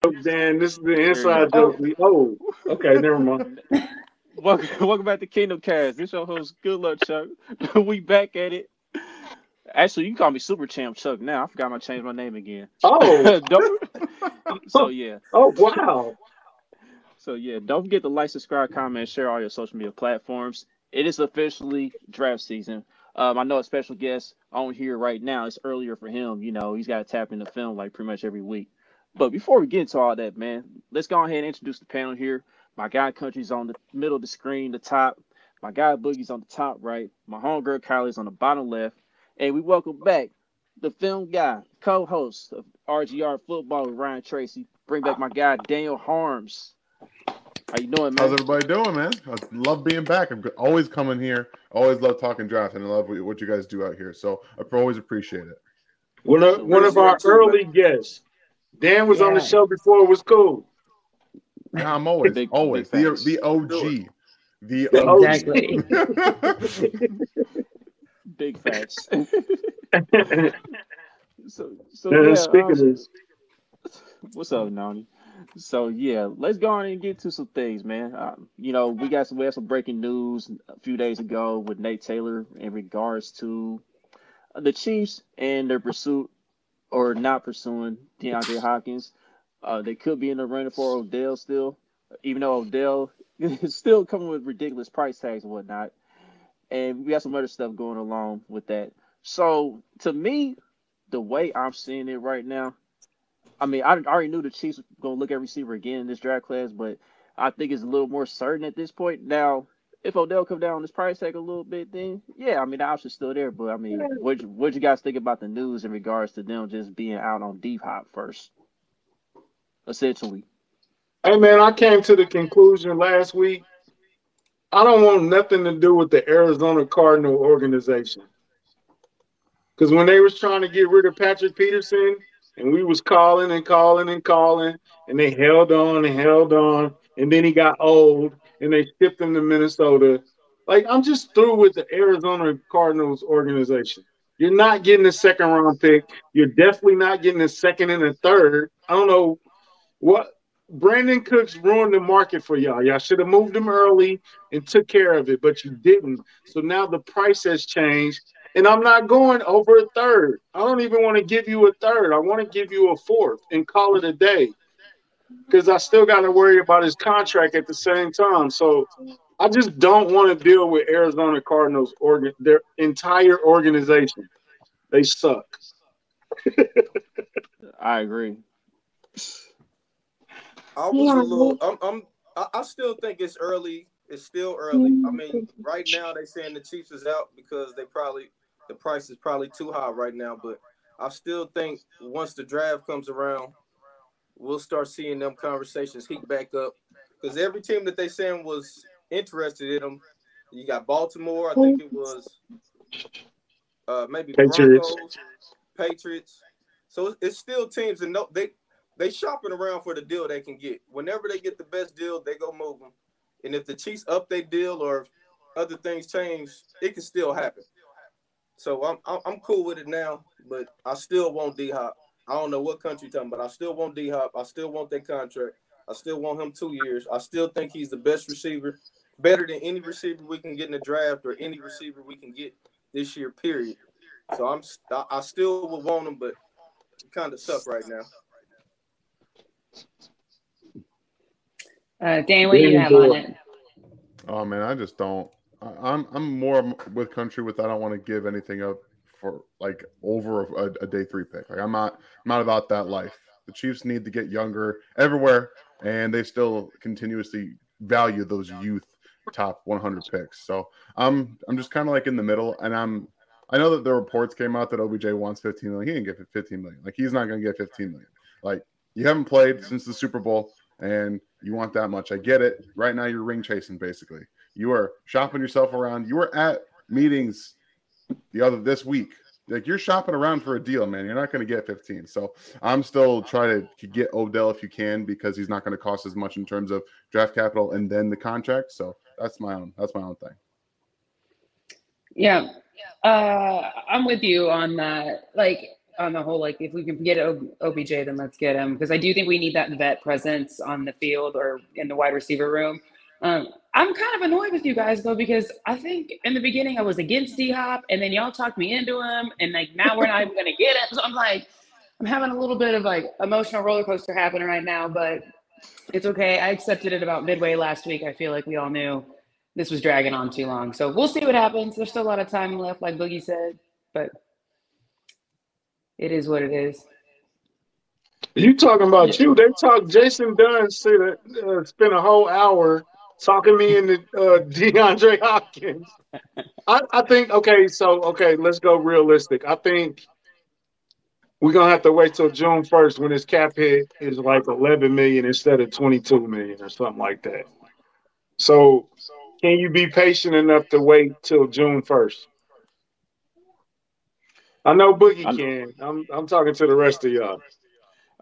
Dan. This is the inside joke. We oh, okay, never mind. welcome, welcome back to Kingdom Kast. This your host, Good Luck Chuck. we back at it. Actually, you can call me Super Champ Chuck now. I forgot I changed my name again. Oh, so yeah. Oh wow. So yeah, don't forget to like, subscribe, comment, share all your social media platforms. It is officially draft season. Um, I know a special guest on here right now. It's earlier for him. You know, he's got to tap into film like pretty much every week. But before we get into all that, man, let's go ahead and introduce the panel here. My guy Country's on the middle of the screen, the top. My guy Boogie's on the top right. My homegirl Kylie's on the bottom left. And we welcome back the film guy, co-host of RGR Football with Ryan Tracy. Bring back my guy Daniel Harms. How you doing, man? How's everybody doing, man? I love being back. I'm always coming here. Always love talking draft, and I love what you guys do out here. So I always appreciate it. One of one of our early guests. Dan was yeah. on the show before it was cool. Yeah, I'm always big, always big the the OG. The OG. big facts. so so yeah, speaking um, what's up, Nani? So yeah, let's go on and get to some things, man. Uh, you know, we got some we had some breaking news a few days ago with Nate Taylor in regards to the Chiefs and their pursuit or not pursuing DeAndre Hopkins. Uh, they could be in the running for Odell still, even though Odell is still coming with ridiculous price tags and whatnot. And we got some other stuff going along with that. So to me, the way I'm seeing it right now, I mean, I already knew the Chiefs were going to look at receiver again in this draft class, but I think it's a little more certain at this point. Now, if Odell come down on his price tag a little bit, then yeah, I mean the option's still there. But I mean, what what you guys think about the news in regards to them just being out on deep Hop first, essentially? Hey man, I came to the conclusion last week. I don't want nothing to do with the Arizona Cardinal organization. Because when they was trying to get rid of Patrick Peterson, and we was calling and calling and calling, and they held on and held on, and then he got old, and they shipped him to Minnesota. Like I'm just through with the Arizona Cardinals organization. You're not getting a second round pick. You're definitely not getting a second and a third. I don't know what Brandin Cooks ruined the market for y'all. Y'all should have moved him early and took care of it, but you didn't. So now the price has changed, and I'm not going over a third. I don't even want to give you a third. I want to give you a fourth and call it a day because I still got to worry about his contract at the same time. So I just don't want to deal with Arizona Cardinals organ their entire organization. They suck. I agree. I was a little. I'm. I'm I still think it's early. It's still early. I mm-hmm. mean, right now they're saying the Chiefs is out because they probably the price is probably too high right now. But I still think once the draft comes around, we'll start seeing them conversations heat back up because every team that they saying was interested in them, you got Baltimore. I think it was uh, maybe Patriots. Broncos, Patriots. So it's still teams, and no, they they shopping around for the deal they can get. Whenever they get the best deal, they go move them. And if the Chiefs up their deal or other things change, it can still happen. So I'm I'm cool with it now, but I still want D Hop. I don't know what country talking, but I still want D Hop. I still want that contract. I still want him two years. I still think he's the best receiver, better than any receiver we can get in the draft or any receiver we can get this year. Period. So I'm I still would want him, but kind of suck right now. Uh, Dan, what do you have on it? Oh man, I just don't. I'm I'm more with country with I don't want to give anything up for like over a, a, day three pick. Like I'm not I'm not about that life. The Chiefs need to get younger everywhere, and they still continuously value those youth top 100 picks. So I'm I'm just kind of like in the middle, and I'm I know that the reports came out that OBJ wants 15 million. He didn't get 15 million. Like he's not going to get 15 million. Like you haven't played since the Super Bowl, and you want that much. I get it. Right now you're ring chasing basically. You are shopping yourself around. You were at meetings the other this week. Like you're shopping around for a deal, man. You're not going to get 15. So I'm still trying to get Odell if you can because he's not going to cost as much in terms of draft capital and then the contract. So that's my own. That's my own thing. Yeah, uh, I'm with you on that. Like on the whole, like if we can get OBJ, then let's get him because I do think we need that vet presence on the field or in the wide receiver room. Um, I'm kind of annoyed with you guys though because I think in the beginning I was against D Hop, and then y'all talked me into him, and like now we're not even gonna get him. So I'm like, I'm having a little bit of like emotional roller coaster happening right now, but it's okay. I accepted it about midway last week. I feel like we all knew this was dragging on too long. So we'll see what happens. There's still a lot of time left, like Boogie said, but it is what it is. You talking about you? They talked. Jason Dunn said uh, spent a whole hour talking me into uh, DeAndre Hopkins. I, I think okay. So okay, let's go realistic. I think we're gonna have to wait till June first when his cap hit is like 11 million instead of 22 million or something like that. So, can you be patient enough to wait till June first? I know Boogie I, can. I'm I'm talking to the rest of y'all.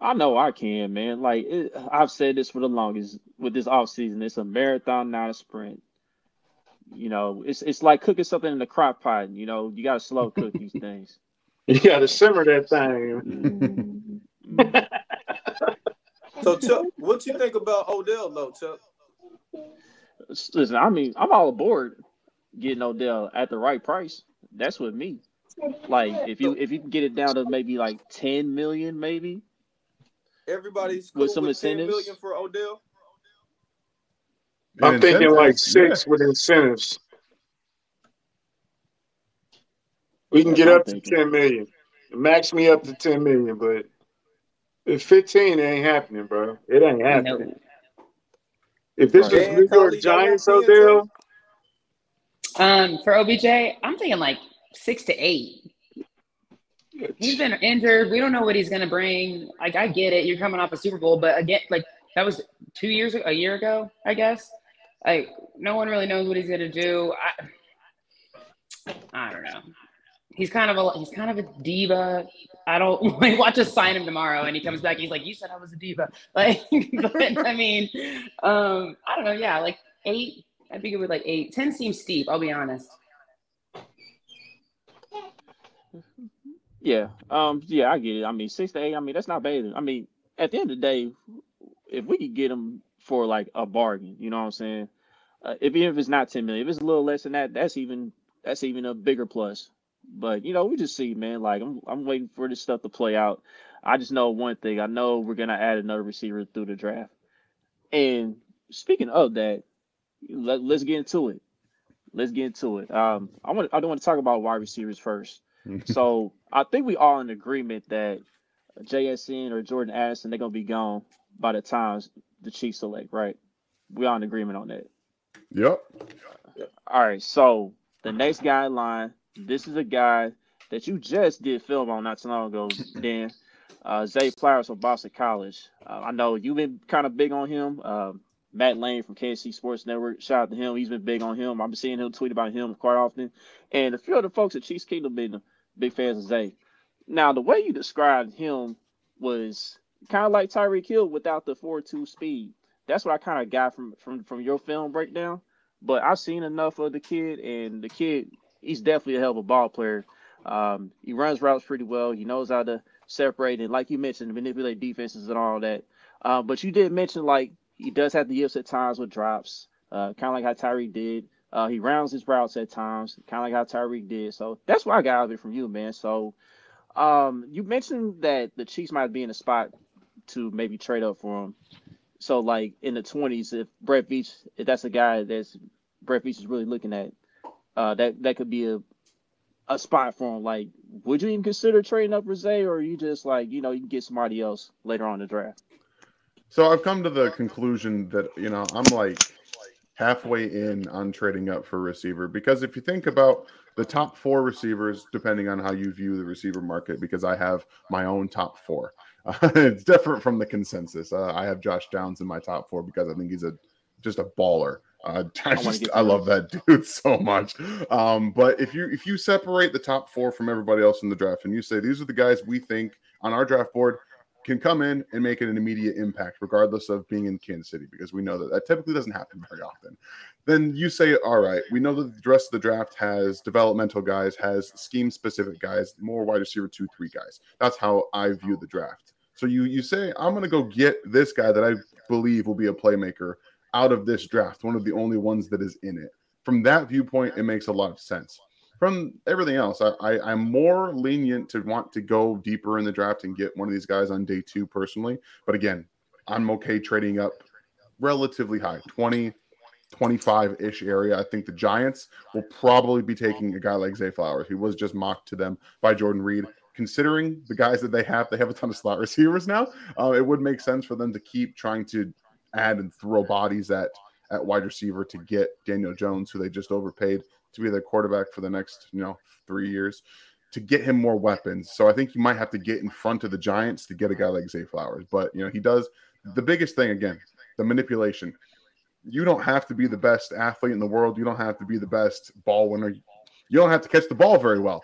I know I can, man. Like it, I've said this for the longest with this off season. It's a marathon, not a sprint. You know, it's it's like cooking something in the crock pot. You know, you got to slow cook these things. You got to simmer that thing. Mm-hmm. so, Chuck, what do you think about Odell, though, Chuck? Listen, I mean, I'm all aboard getting Odell at the right price. That's with me. Like, if you if you can get it down to maybe like 10 million, maybe. Everybody's cool with some with incentives. 10 million for Odell. I'm thinking like six yeah. with incentives. We can get up to 10 million. Max me up to 10 million, but if 15, it ain't happening, bro. It ain't happening. No. If this was New York Giants, Odell. Um, for OBJ, I'm thinking like six to eight. He's been injured. We don't know what he's gonna bring. Like, I get it. You're coming off a Super Bowl, but again, like that was two years, a year ago, I guess. Like, no one really knows what he's gonna do. I, I don't know he's kind of a he's kind of a diva. I don't like, watch us sign him tomorrow, and he comes back. He's like, "You said I was a diva." Like, but I mean, um, I don't know. Yeah, like eight. I think it would like eight. Ten seems steep. I'll be honest. Yeah. Um. Yeah, I get it. I mean, six to eight. I mean, that's not bad. I mean, at the end of the day, if we could get him for like a bargain, you know what I'm saying? Uh, if even if it's not ten million, if it's a little less than that, that's even that's even a bigger plus. But you know, we just see, man. Like I'm, I'm waiting for this stuff to play out. I just know one thing. I know we're gonna add another receiver through the draft. And speaking of that, let, us get into it. Let's get into it. Um, I want. I don't want to talk about wide receivers first. so I think we all in agreement that JSN or Jordan Addison they're gonna be gone by the time the Chiefs select, right? We all in agreement on that. Yep. All right. So the next guideline this is a guy that you just did film on not too long ago, Dan. Uh, Zay Flowers from Boston College. Uh, I know you've been kind of big on him. Uh, Matt Lane from KC Sports Network, shout out to him. He's been big on him. I've been seeing him tweet about him quite often. And a few other folks at Chiefs Kingdom been big fans of Zay. Now, the way you described him was kind of like Tyreek Hill without the 4-2 speed. That's what I kind of got from, from from your film breakdown. But I've seen enough of the kid, and the kid he's definitely a hell of a ball player. Um, he runs routes pretty well. He knows how to separate and, like you mentioned, manipulate defenses and all that. Uh, but you did mention like he does have the yips at times with drops, uh, kind of like how Tyreek did. Uh, he rounds his routes at times, kind of like how Tyreek did. So that's what I got out of it from you, man. So um, you mentioned that the Chiefs might be in a spot to maybe trade up for him. So like in the twenties, if Brett Veach, if that's a guy that's Brett Veach is really looking at, uh, that that could be a a spot for him. Like, would you even consider trading up for Zay, or you just like, you know, you can get somebody else later on the draft? So I've come to the conclusion that you know I'm like halfway in on trading up for receiver because if you think about the top four receivers, depending on how you view the receiver market, because I have my own top four. Uh, it's different from the consensus. Uh, I have Josh Downs in my top four because I think he's a just a baller. Uh, I, just I love that dude so much. Um, but if you if you separate the top four from everybody else in the draft and you say these are the guys we think on our draft board can come in and make an immediate impact, regardless of being in Kansas City, because we know that that typically doesn't happen very often. Then you say, all right, we know that the rest of the draft has developmental guys, has scheme specific guys, more wide receiver two, three guys. That's how I view the draft. So you you say, I'm going to go get this guy that I believe will be a playmaker out of this draft, one of the only ones that is in it. From that viewpoint, it makes a lot of sense from everything else, I, I am more lenient to want to go deeper in the draft and get one of these guys on day two personally. But again, I'm okay trading up relatively high, 20, 25 ish area. I think the Giants will probably be taking a guy like Zay Flowers. He was just mocked to them by Jordan Reid. Considering the guys that they have, they have a ton of slot receivers now. Uh, it would make sense for them to keep trying to add and throw bodies at at wide receiver to get Daniel Jones, who they just overpaid to be their quarterback for the next, you know, three years to get him more weapons. So I think you might have to get in front of the Giants to get a guy like Zay Flowers. But you know, he does the biggest thing again, the manipulation. You don't have to be the best athlete in the world. You don't have to be the best ball winner. You don't have to catch the ball very well.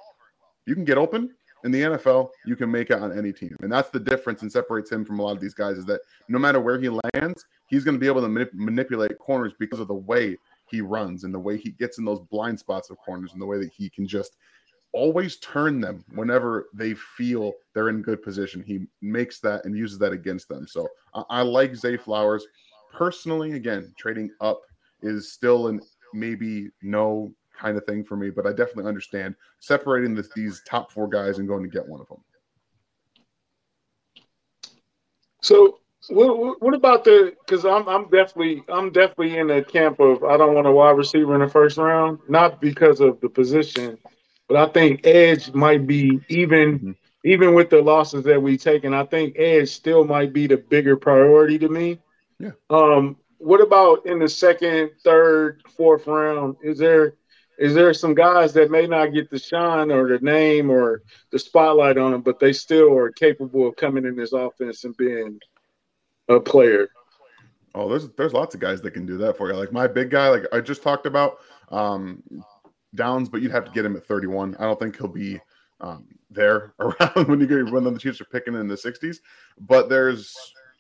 You can get open in the NFL. You can make it on any team, and that's the difference and separates him from a lot of these guys. Is that no matter where he lands, he's going to be able to manip- manipulate corners because of the way he runs and the way he gets in those blind spots of corners and the way that he can just always turn them whenever they feel they're in good position. He makes that and uses that against them. So I, I like Zay Flowers. Personally, again, trading up is still an maybe no kind of thing for me, but I definitely understand separating these top four guys and going to get one of them. So what, what about the? Because I'm I'm definitely I'm definitely in the camp of I don't want a wide receiver in the first round, not because of the position, but I think edge might be even mm-hmm. even with the losses that we taken. I think edge still might be the bigger priority to me. Yeah. Um. What about in the second, third, fourth round? Is there is there some guys that may not get the shine or the name or the spotlight on them, but they still are capable of coming in this offense and being a player. Oh, there's there's lots of guys that can do that for you. Like my big guy, like I just talked about, um, Downs, but you'd have to get him at 31. I don't think he'll be um, there around when you get when the Chiefs are picking in the 60s. But there's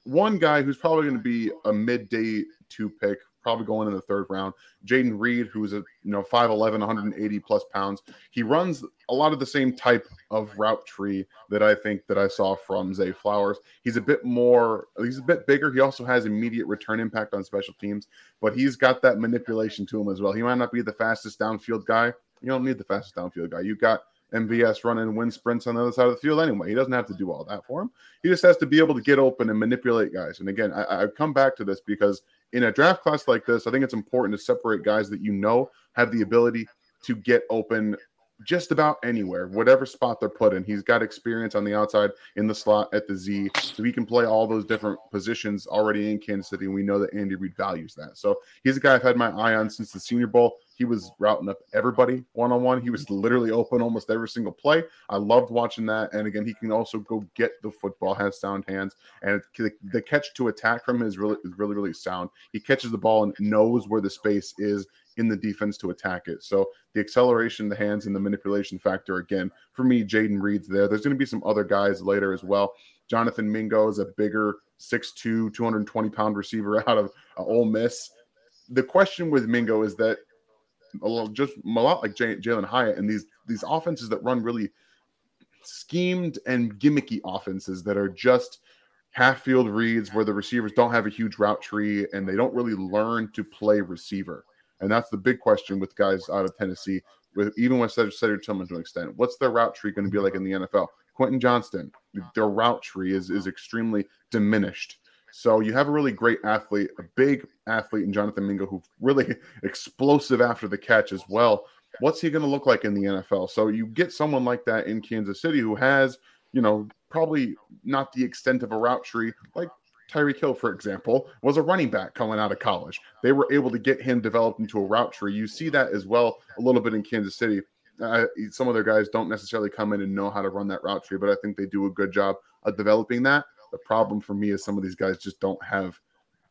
one guy who's probably going to be a midday two pick probably going in the third round. Jayden Reed, who's a you know 5'11, 180 plus pounds. He runs a lot of the same type of route tree that I think that I saw from Zay Flowers. He's a bit more, he's a bit bigger. He also has immediate return impact on special teams, but he's got that manipulation to him as well. He might not be the fastest downfield guy. You don't need the fastest downfield guy. You've got MVS running wind sprints on the other side of the field anyway. He doesn't have to do all that for him. He just has to be able to get open and manipulate guys. And again, I, I come back to this because in a draft class like this, I think it's important to separate guys that you know have the ability to get open just about anywhere, whatever spot they're put in. He's got experience on the outside, in the slot, at the Z, so he can play all those different positions already in Kansas City. And we know that Andy Reid values that. So he's a guy I've had my eye on since the Senior Bowl. He was routing up everybody one on one. He was literally open almost every single play. I loved watching that. And again, he can also go get the football, has sound hands, and the catch to attack from him is really, is really, really sound. He catches the ball and knows where the space is in the defense to attack it. So the acceleration, the hands, and the manipulation factor again for me, Jayden Reed's there. There's going to be some other guys later as well. Jonathan Mingo is a bigger 6'2", 220 pound receiver out of uh, Ole Miss. The question with Mingo is that a little, just a lot like Jalin Hyatt and these these offenses that run really schemed and gimmicky offenses that are just half field reads where the receivers don't have a huge route tree and they don't really learn to play receiver. And that's the big question with guys out of Tennessee, with even with Cedric Tillman to an extent. What's their route tree going to be like in the NFL? Quentin Johnston, their route tree is is extremely diminished. So you have a really great athlete, a big athlete in Jonathan Mingo, who really explosive after the catch as well. What's he going to look like in the NFL? So you get someone like that in Kansas City who has, you know, probably not the extent of a route tree like Tyreek Hill, for example, was a running back coming out of college. They were able to get him developed into a route tree. You see that as well a little bit in Kansas City. Uh, some of their guys don't necessarily come in and know how to run that route tree, but I think they do a good job of developing that. The problem for me is some of these guys just don't have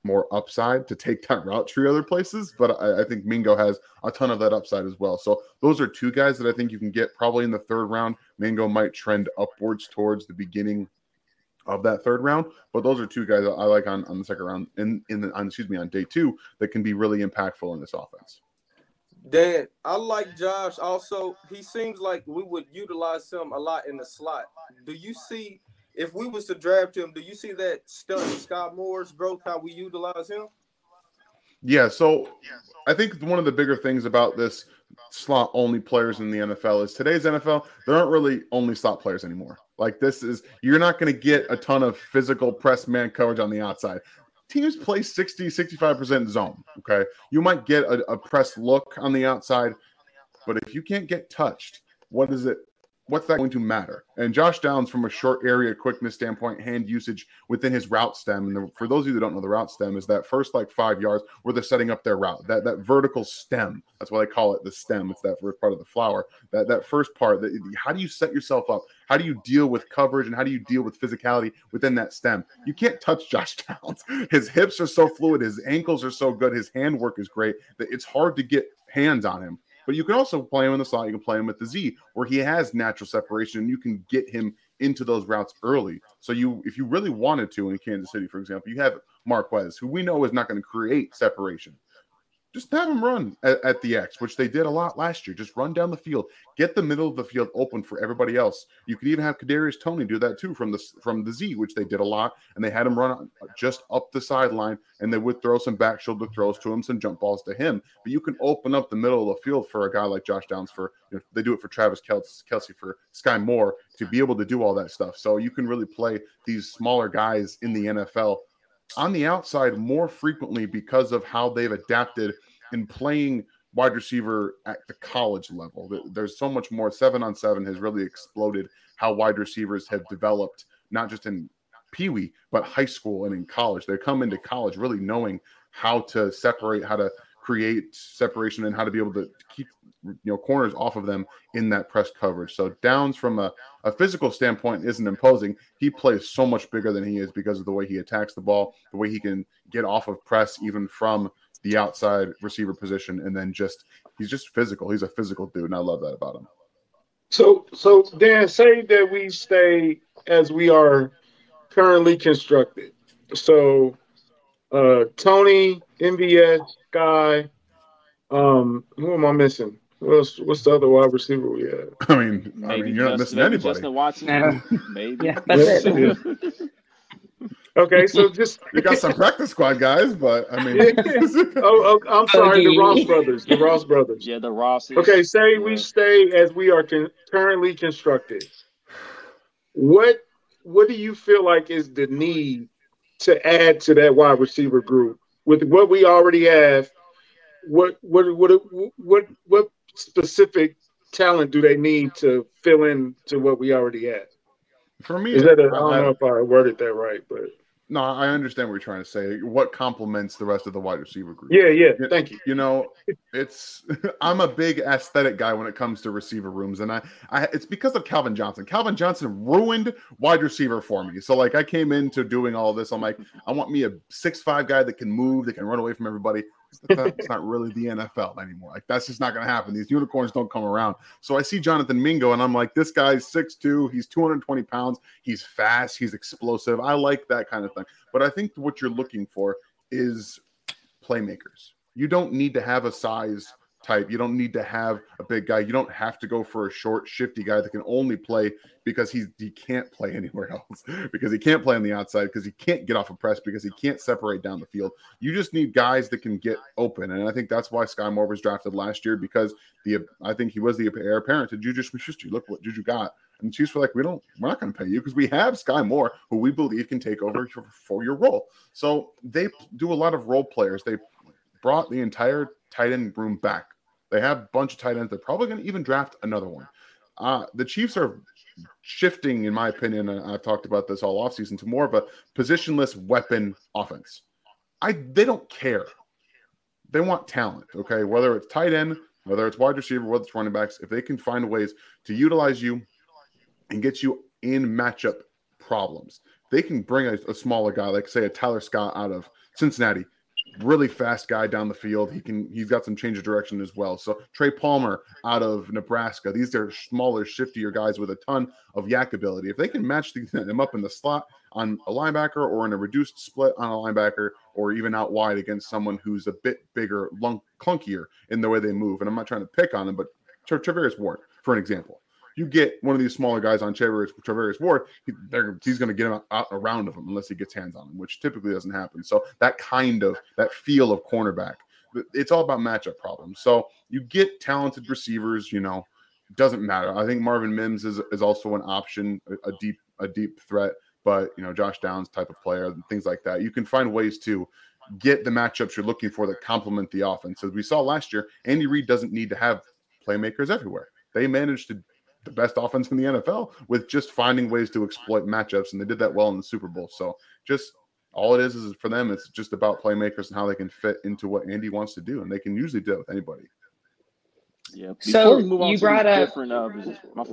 more upside to take that route tree other places. But I, I, think Mingo has a ton of that upside as well. So those are two guys that I think you can get probably in the third round. Mingo might trend upwards towards the beginning of that third round. But those are two guys I like on, on the second round in in the on, excuse me on day two that can be really impactful in this offense. Dan, I like Josh. Also, he seems like we would utilize him a lot in the slot. Do you see if we was to draft him? Do you see that stunt Skyy Moore's growth? How we utilize him? Yeah, so I think one of the bigger things about this slot only players in the NFL is today's NFL, there aren't really only slot players anymore. Like this is you're not going to get a ton of physical press man coverage on the outside. Teams play 60, 65% zone. Okay. You might get a, a press look on the outside, but if you can't get touched, what is it? What's that going to matter? And Josh Downs, from a short area quickness standpoint, hand usage within his route stem, and the, for those of you that don't know the route stem, is that first like five yards where they're setting up their route. That that vertical stem, that's why they call it the stem. It's that first part of the flower. That that first part. That how do you set yourself up? How do you deal with coverage and how do you deal with physicality within that stem? You can't touch Josh Downs. His hips are so fluid. His ankles are so good. His handwork is great that it's hard to get hands on him. But you can also play him in the slot. You can play him with the Z, where he has natural separation, and you can get him into those routes early. So you, if you really wanted to in Kansas City, for example, you have Marquez, who we know is not going to create separation just have them run at, at, the X, which they did a lot last year. Just run down the field, get the middle of the field open for everybody else. You could even have Kadarius Toney do that too from the from the Z, which they did a lot, and they had him run just up the sideline, and they would throw some back shoulder throws to him, some jump balls to him. But you can open up the middle of the field for a guy like Josh Downs. For you know, they do it for Travis Kelce, for Skyy Moore to be able to do all that stuff. So you can really play these smaller guys in the NFL on the outside more frequently because of how they've adapted in playing wide receiver at the college level. There's so much more. Seven on seven has really exploded how wide receivers have developed, not just in Pee Wee, but high school and in college. They come into college really knowing how to separate, how to create separation, and how to be able to keep you know corners off of them in that press coverage. So Downs from a, a physical standpoint isn't imposing. He plays so much bigger than he is because of the way he attacks the ball, the way he can get off of press even from the outside receiver position, and then just he's just physical. He's a physical dude, and I love that about him. So, so Dan, say that we stay as we are currently constructed. So, uh, Toney, MVS, Guy. Um, who am I missing? What's what's the other wide receiver we have? I mean, maybe I mean, you're not missing anybody. Justin Watson, maybe. Yeah, that's it. Okay, so just you got some practice squad guys, but I mean, oh, oh, I'm oh, sorry, the Ross brothers, the Ross brothers. Yeah, the Ross. Okay, say we stay as we are con- currently constructed. What what do you feel like is the need to add to that wide receiver group with what we already have? What what what what what specific talent do they need to fill in to what we already have? For me, is that a, I don't know if I worded that right, but no, I understand what you're trying to say. What complements the rest of the wide receiver group? Yeah, yeah. Thank you. You know, it's I'm a big aesthetic guy when it comes to receiver rooms, and I, I it's because of Calvin Johnson. Calvin Johnson ruined wide receiver for me. So like I came into doing all this. I'm like, I want me a six five guy that can move, that can run away from everybody that's not really the NFL anymore. Like that's just not going to happen. These unicorns don't come around. So I see Jonathan Mingo, and I'm like, this guy's 6'2", he's 220 pounds, he's fast, he's explosive. I like that kind of thing. But I think what you're looking for is playmakers. You don't need to have a size type. You don't need to have a big guy. You don't have to go for a short, shifty guy that can only play because he's he can't play anywhere else because he can't play on the outside because he can't get off a press because he can't separate down the field. You just need guys that can get open, and I think that's why Skyy Moore was drafted last year because the I think he was the heir apparent to Juju Smith-Schuster. Look what Juju got. And the Chiefs were like, we don't, we're not going to pay you because we have Skyy Moore, who we believe can take over for your role. So they do a lot of role players. They brought the entire tight end room back they have a bunch of tight ends. They're probably going to even draft another one. Uh, the Chiefs are shifting, in my opinion, and I've talked about this all offseason, to more of a positionless weapon offense. I they don't care. They want talent, okay? Whether it's tight end, whether it's wide receiver, whether it's running backs, if they can find ways to utilize you and get you in matchup problems, they can bring a, a smaller guy, like say a Tyler Scott out of Cincinnati, really fast guy down the field. He can he's got some change of direction as well. So Trey Palmer out of Nebraska. These are smaller, shiftier guys with a ton of YAC ability. If they can match them up in the slot on a linebacker or in a reduced split on a linebacker or even out wide against someone who's a bit bigger, lunk, clunkier in the way they move. And I'm not trying to pick on him, but Charvarius Ward, for an example you get one of these smaller guys on Charvarius, Charvarius Ward, he, he's going to get him out around of him unless he gets hands on him, which typically doesn't happen. So that kind of that feel of cornerback, it's all about matchup problems. So you get talented receivers, you know, doesn't matter. I think Marvin Mims is, is also an option, a, a deep a deep threat, but you know Josh Downs type of player, things like that. You can find ways to get the matchups you're looking for that complement the offense. As we saw last year, Andy Reid doesn't need to have playmakers everywhere. They managed to the best offense in the NFL with just finding ways to exploit matchups, and they did that well in the Super Bowl. So just all it is is for them, it's just about playmakers and how they can fit into what Andy wants to do, and they can usually do it with anybody. Yeah. Before so you brought up different, uh,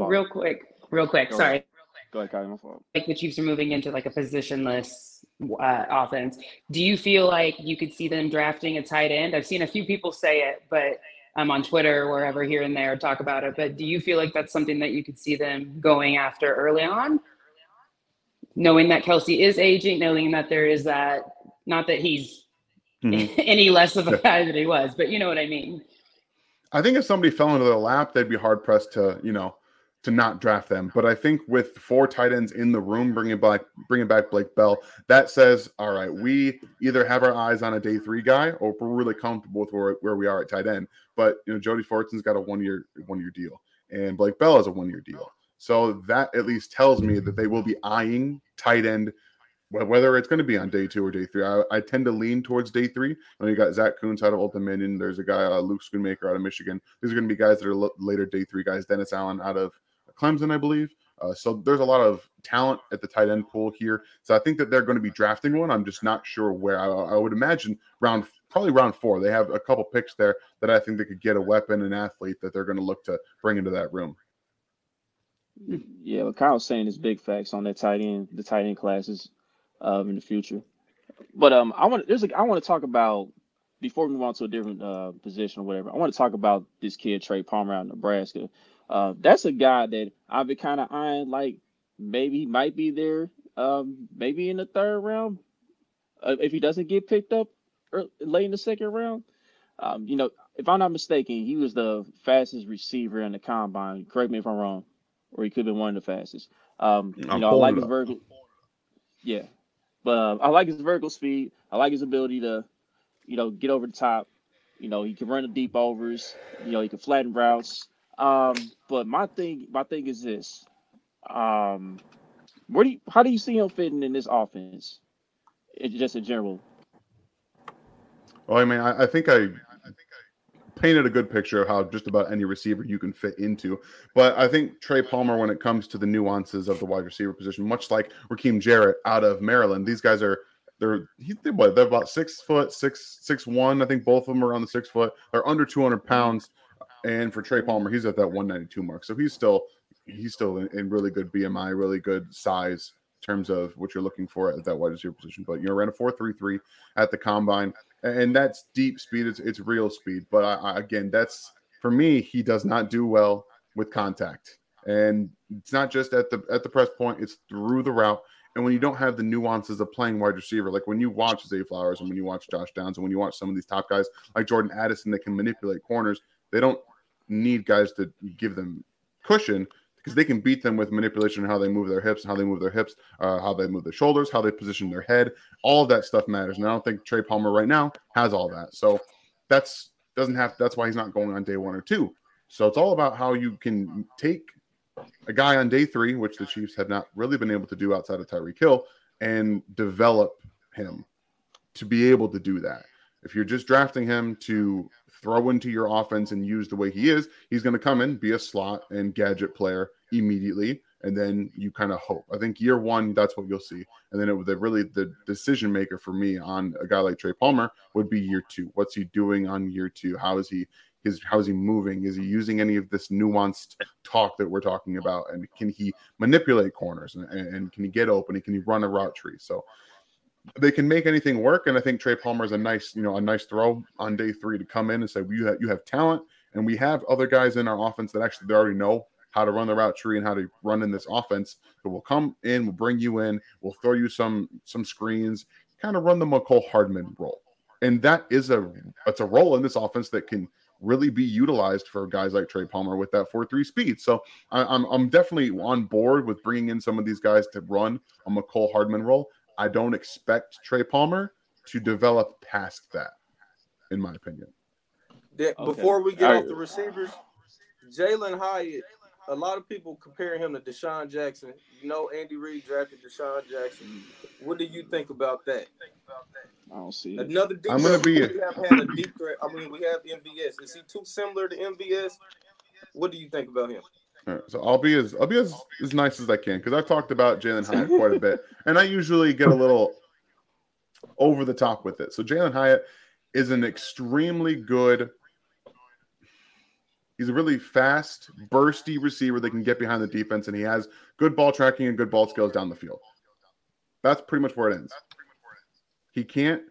real quick, real quick. Go sorry. Ahead. Go ahead, Kyle. My fault. Like the Chiefs are moving into like a positionless uh, offense. Do you feel like you could see them drafting a tight end? I've seen a few people say it, but um, on Twitter, or wherever here and there, talk about it. But do you feel like that's something that you could see them going after early on? Knowing that Kelce is aging, knowing that there is that, not that he's mm-hmm. any less of a guy than he was, but you know what I mean. I think if somebody fell into their lap, they'd be hard pressed to, you know, to not draft them. But I think with four tight ends in the room, bringing back bringing back Blake Bell, that says, all right, we either have our eyes on a day three guy, or we're really comfortable with where, where we are at tight end. But you know, Jody Fortson's got a one year one year deal, and Blake Bell has a one year deal. So that at least tells me that they will be eyeing tight end, whether it's going to be on day two or day three. I, I tend to lean towards day three. When you got Zack Kuntz out of Old Dominion, there's a guy uh, Luke Schoonmaker out of Michigan. These are going to be guys that are l- later day three guys. Davis Allen out of Clemson, I believe. Uh, so there's a lot of talent at the tight end pool here. So I think that they're going to be drafting one. I'm just not sure where. I, I, would imagine round probably round four. They have a couple picks there that I think they could get a weapon, an athlete that they're going to look to bring into that room. Yeah, what Kyle's saying is big facts on that tight end, the tight end classes um, in the future. But um, I want there's a, I want to talk about before we move on to a different uh, position or whatever. I want to talk about this kid Trey Palmer out in Nebraska. Uh, that's a guy that I've been kind of eyeing, like maybe he might be there, um, maybe in the third round, uh, if he doesn't get picked up early, late in the second round. Um, you know, if I'm not mistaken, he was the fastest receiver in the combine. Correct me if I'm wrong, or he could have been one of the fastest. Um, you know, I like his vertical. Yeah, but uh, I like his vertical speed. I like his ability to, you know, get over the top. You know, he can run the deep overs. You know, he can flatten routes. Um, but my thing, my thing is this: um, where do you, how do you see him fitting in this offense? It, just in general. Well, I mean, I, I think I, painted a good picture of how just about any receiver you can fit into. But I think Trey Palmer, when it comes to the nuances of the wide receiver position, much like Rakim Jarrett out of Maryland, these guys are they're he, what they're about six foot six six one. I think both of them are on the six foot. They're under two hundred pounds. And for Trey Palmer, he's at that 192 mark. So he's still he's still in, in really good BMI, really good size in terms of what you're looking for at that wide receiver position. But you know, ran a 4.33 at the combine, and that's deep speed. It's, it's real speed. But I, I, again, that's for me. He does not do well with contact, and it's not just at the at the press point. It's through the route. And when you don't have the nuances of playing wide receiver, like when you watch Zay Flowers and when you watch Josh Downs and when you watch some of these top guys like Jordan Addison that can manipulate corners, they don't need guys to give them cushion because they can beat them with manipulation and how they move their hips, and how they move their hips, uh, how they move their shoulders, how they position their head. All of that stuff matters. And I don't think Trey Palmer right now has all that. So that's doesn't have. That's why he's not going on day one or two. So it's all about how you can take a guy on day three, which the Chiefs have not really been able to do outside of Tyreek Hill, and develop him to be able to do that. If you're just drafting him to throw into your offense and use the way he is, he's going to come in, be a slot and gadget player immediately. And then you kind of hope. I think year one, that's what you'll see. And then it the really the decision maker for me on a guy like Trey Palmer would be year two. What's he doing on year two? How is he his how is he moving? Is he using any of this nuanced talk that we're talking about? And can he manipulate corners and, and can he get open and can he run a route tree? So they can make anything work. And I think Trey Palmer is a nice, you know, a nice throw on day three to come in and say, well, you have you have talent, and we have other guys in our offense that actually they already know how to run the route tree and how to run in this offense. So we'll come in, we'll bring you in, we'll throw you some some screens, kind of run the Mecole Hardman role. And that is a it's a role in this offense that can really be utilized for guys like Trey Palmer with that 4-3 speed. So I, am I'm, I'm definitely on board with bringing in some of these guys to run a Mecole Hardman role. I don't expect Trey Palmer to develop past that, in my opinion. okay. Before we get off the receivers, Jalin Hyatt a lot of people comparing him to DeSean Jackson. You know, Andy Reid drafted DeSean Jackson. What do you think about that? I don't see it. Another deep I'm gonna be. We have had a deep threat. I mean, we have MVS. Is he too similar to MVS? What do you think about him? Right, so I'll be as I'll be as, as nice as I can because I've talked about Jalin Hyatt quite a bit, and I usually get a little over the top with it. So Jalin Hyatt is an extremely good He's a really fast, bursty receiver that can get behind the defense, and he has good ball tracking and good ball skills down the field. That's pretty much where it ends. He can't.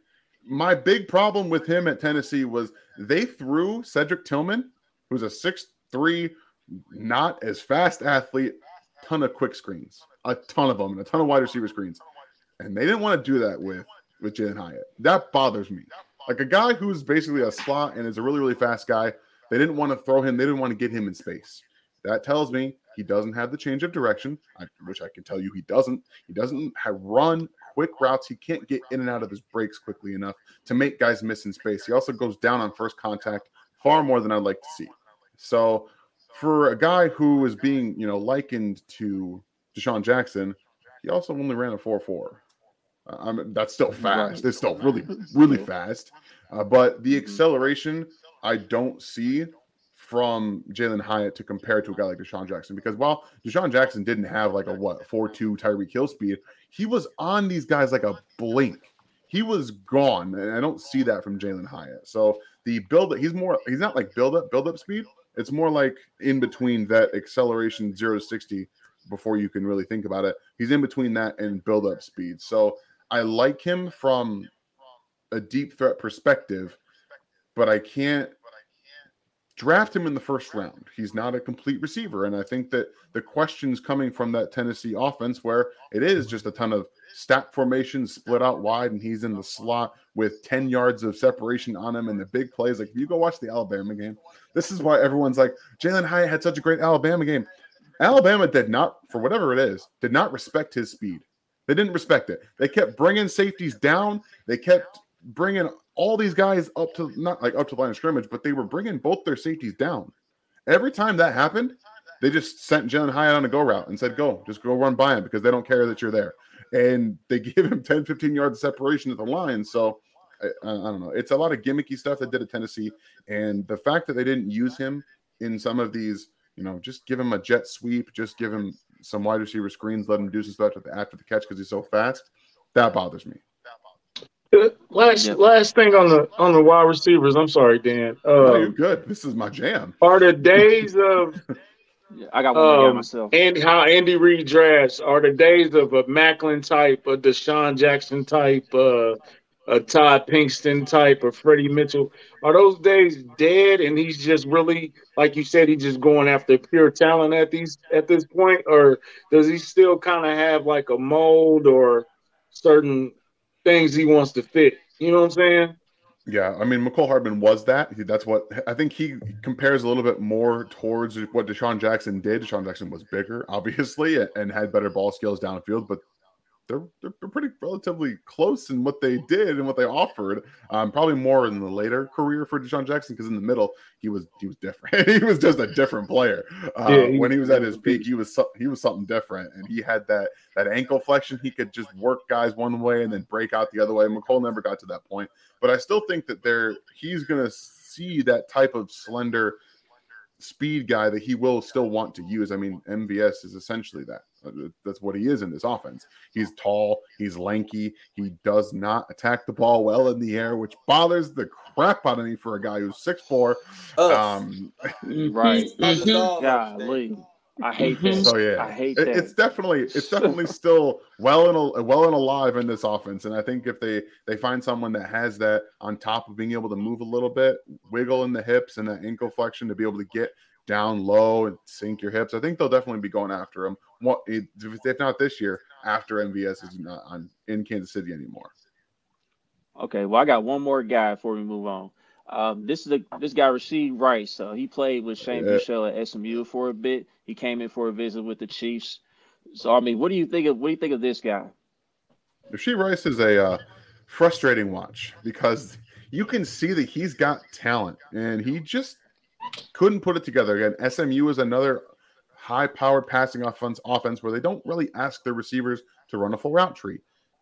My big problem with him at Tennessee was they threw Cedric Tillman, who's a six-three, not as fast athlete, ton of quick screens, a ton of them, and a ton of wide receiver screens. And they didn't want to do that with with Jalin Hyatt. That bothers me. Like a guy who's basically a slot and is a really, really fast guy they didn't want to throw him. They didn't want to get him in space. That tells me he doesn't have the change of direction, which I can tell you he doesn't. He doesn't have run quick routes. He can't get in and out of his breaks quickly enough to make guys miss in space. He also goes down on first contact far more than I'd like to see. So, for a guy who is being, you know, likened to DeSean Jackson, he also only ran a 4 4. Uh, I mean, that's still fast. It's still really, really fast. Uh, but the mm-hmm. acceleration I don't see from Jalin Hyatt to compare to a guy like DeSean Jackson because while DeSean Jackson didn't have like a what four two Tyreek Hill speed, he was on these guys like a blink. He was gone, and I don't see that from Jalin Hyatt. So the build he's more he's not like build up build up speed. It's more like in between that acceleration zero to sixty before you can really think about it. He's in between that and build up speed. So I like him from a deep threat perspective but I can't draft him in the first round. He's not a complete receiver. And I think that the questions coming from that Tennessee offense, where it is just a ton of stack formations split out wide, and he's in the slot with 10 yards of separation on him and the big plays. Like, if you go watch the Alabama game, this is why everyone's like, Jalin Hyatt had such a great Alabama game. Alabama did not, for whatever it is, did not respect his speed. They didn't respect it. They kept bringing safeties down. They kept bringing all these guys up to not like up to the line of scrimmage, but they were bringing both their safeties down. Every time that happened, they just sent Jalin Hyatt on a go route and said, go, just go run by him because they don't care that you're there. And they give him 10, 15 yards of separation at the line. So I, I, don't know. It's a lot of gimmicky stuff that did at Tennessee. And the fact that they didn't use him in some of these, you know, just give him a jet sweep, just give him some wide receiver screens, let him do some stuff after the catch because he's so fast. That bothers me. Last yep. last thing on the on the wide receivers. I'm sorry, Dan. Uh, no, you're good. This is my jam. Are the days of yeah, I got one um, myself. And how Andy Reid drafts are the days of a Maclin type, a DeSean Jackson type, uh, a Todd Pinkston type, a Freddie Mitchell. Are those days dead? And he's just really, like you said, he's just going after pure talent at these at this point, or does he still kind of have like a mold or certain things he wants to fit. You know what I'm saying? Yeah, I mean, Mecole Hardman was that. That's what I think he compares a little bit more towards what DeSean Jackson did. DeSean Jackson was bigger, obviously, and had better ball skills downfield, but they're, they're pretty relatively close in what they did and what they offered. Um, probably more in the later career for DeSean Jackson because in the middle he was he was different. he was just a different player. Uh, yeah, he, when he was at his peak, he was he was something different, and he had that that ankle flexion. He could just work guys one way and then break out the other way. Mecole never got to that point, but I still think that there he's going to see that type of slender speed guy that he will still want to use. I mean, MVS is essentially that. Uh, that's what he is in this offense. He's tall, he's lanky, he does not attack the ball well in the air, which bothers the crap out of me for a guy who's six four. Um, right. Mm-hmm. I hate that. So yeah, I hate it, that. It's definitely it's definitely still well and well and alive in this offense. And I think if they they find someone that has that on top of being able to move a little bit, wiggle in the hips and that ankle flexion to be able to get down low and sink your hips, I think they'll definitely be going after him. What if not this year? After MVS is not on in Kansas City anymore. Okay, well I got one more guy before we move on. Um, this is the this guy Rashee Rice. Uh, he played with Shane yeah. At SMU for a bit. He came in for a visit with the Chiefs. So I mean, what do you think of what do you think of this guy? Rashee Rice is a uh, frustrating watch because you can see that he's got talent and he just couldn't put it together. Again, SMU is another high-powered passing offense offense where they don't really ask their receivers to run a full route tree.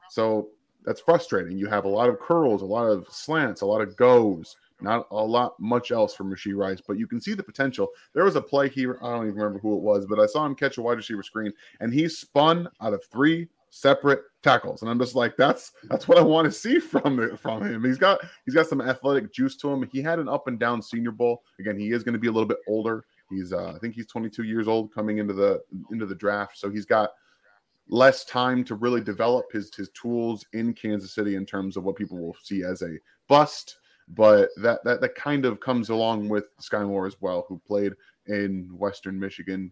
So that's frustrating. You have a lot of curls, a lot of slants, a lot of goes not a lot much else from Rashee Rice, but you can see the potential. There was a play here, I don't even remember who it was, but I saw him catch a wide receiver screen and he spun out of three separate tackles. And I'm just like, that's that's what I want to see from from him. He's got he's got some athletic juice to him. He had an up and down senior bowl. Again, he is going to be a little bit older. He's uh, I think he's 22 years old coming into the into the draft. So he's got less time to really develop his his tools in Kansas City in terms of what people will see as a bust but that that that kind of comes along with Skyy Moore as well, who played in Western Michigan,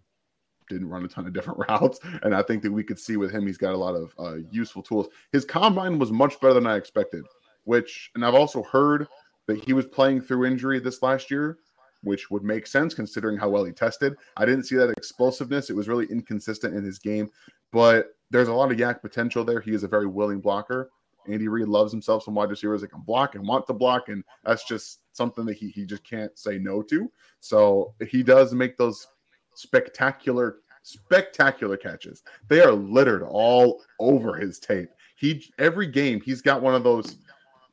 didn't run a ton of different routes, and I think that we could see with him he's got a lot of uh, useful tools. His combine was much better than I expected, which and I've also heard that he was playing through injury this last year, which would make sense considering how well he tested. I didn't see that explosiveness; it was really inconsistent in his game, but there's a lot of YAC potential there. He is a very willing blocker. Andy Reid loves himself some wide receivers that can block and want to block, and that's just something that he he just can't say no to. So he does make those spectacular, spectacular catches. They are littered all over his tape. He every game he's got one of those.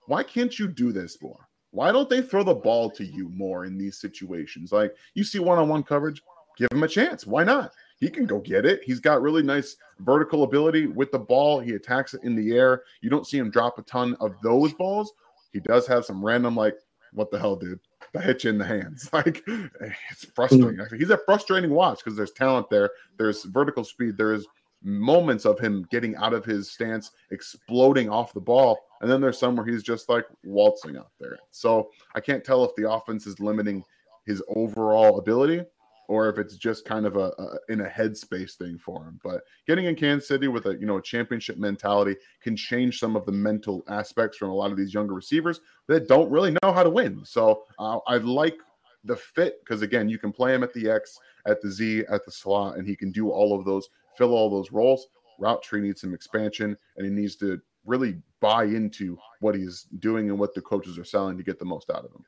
Why can't you do this more? Why don't they throw the ball to you more in these situations? Like you see one-on-one coverage, give him a chance. Why not? he can go get it. He's got really nice vertical ability with the ball. He attacks it in the air. You don't see him drop a ton of those balls. He does have some random, like, what the hell, dude? That hit you in the hands. Like, it's frustrating. Mm. He's a frustrating watch because there's talent there. There's vertical speed. There's moments of him getting out of his stance, exploding off the ball. And then there's some where he's just like waltzing out there. So I can't tell if the offense is limiting his overall ability or if it's just kind of a, a, in a headspace thing for him. But getting in Kansas City with a you know a championship mentality can change some of the mental aspects from a lot of these younger receivers that don't really know how to win. So uh, I like the fit because again, you can play him at the X, at the Z, at the slot, and he can do all of those, fill all those roles. Route tree needs some expansion, and he needs to really buy into what he's doing and what the coaches are selling to get the most out of him.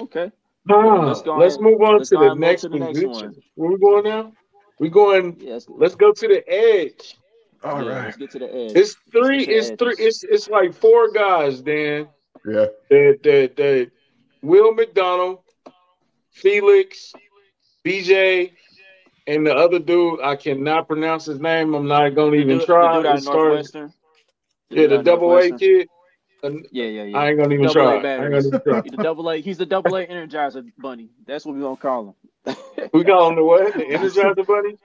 Okay. Ah, let's, let's move on let's to the next, to the next one. Where we going now? We going. Yes. Let's go to the edge. All yeah, right. Let's get to the edge. It's 3 It's three. It's it's like four guys, Dan. Yeah. That that that Will McDonald, Felix, BJ, and the other dude. I cannot pronounce his name. I'm not gonna even the, try. The dude yeah, the double A kid. Yeah, yeah, yeah. I ain't gonna even double try. I ain't gonna even try. He's the double A. He's the double A Energizer Bunny. That's what we gonna call him. we call him the what? The Energizer Bunny.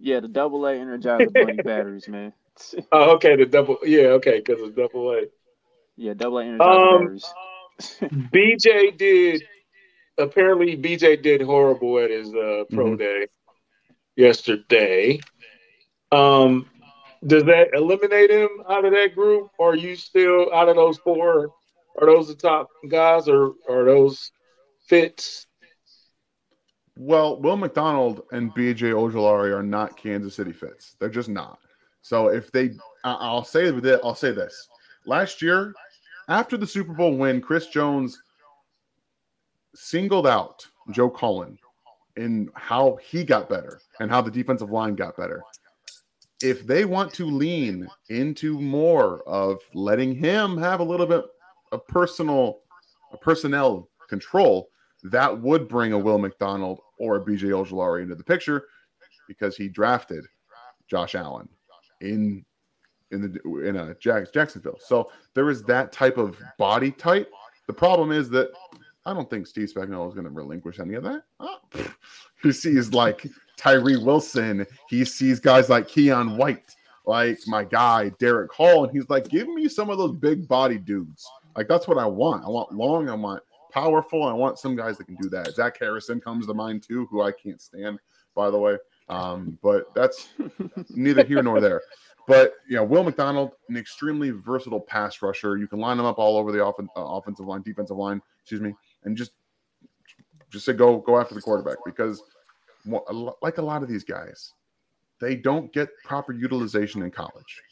Yeah, the double A Energizer Bunny batteries, man. oh, okay. The double. Yeah, okay, because it's double A. Yeah, double A Energizer um, batteries. BJ did. Apparently, BJ did horrible at his uh, pro mm-hmm. day yesterday. Um, does that eliminate him out of that group? Or are you still out of those four? Are those the top guys or are those fits? Well, Will McDonald and BJ Ojulari are not Kansas City fits. They're just not. So if they, I'll say that I'll say this. Last year, after the Super Bowl win, Chris Jones singled out Joe Cullen in how he got better and how the defensive line got better if they want to lean into more of letting him have a little bit of personal a personnel control, that would bring a Will McDonald or a BJ Ojulari into the picture because he drafted Josh Allen in in the in uh, a Jacksonville. So there is that type of body type. The problem is that I don't think Steve Spagnuolo is going to relinquish any of that. Oh, he sees like Tyree Wilson. He sees guys like Keion White, like my guy Derick Hall, and he's like, give me some of those big body dudes. Like that's what I want. I want long. I want powerful. I want some guys that can do that. Zach Harrison comes to mind too, who I can't stand, by the way. Um, but that's neither here nor there. But you know, Will McDonald, an extremely versatile pass rusher. You can line him up all over the off- uh, offensive line, defensive line, excuse me, and just just say go go after the quarterback because like a lot of these guys, they don't get proper utilization in college.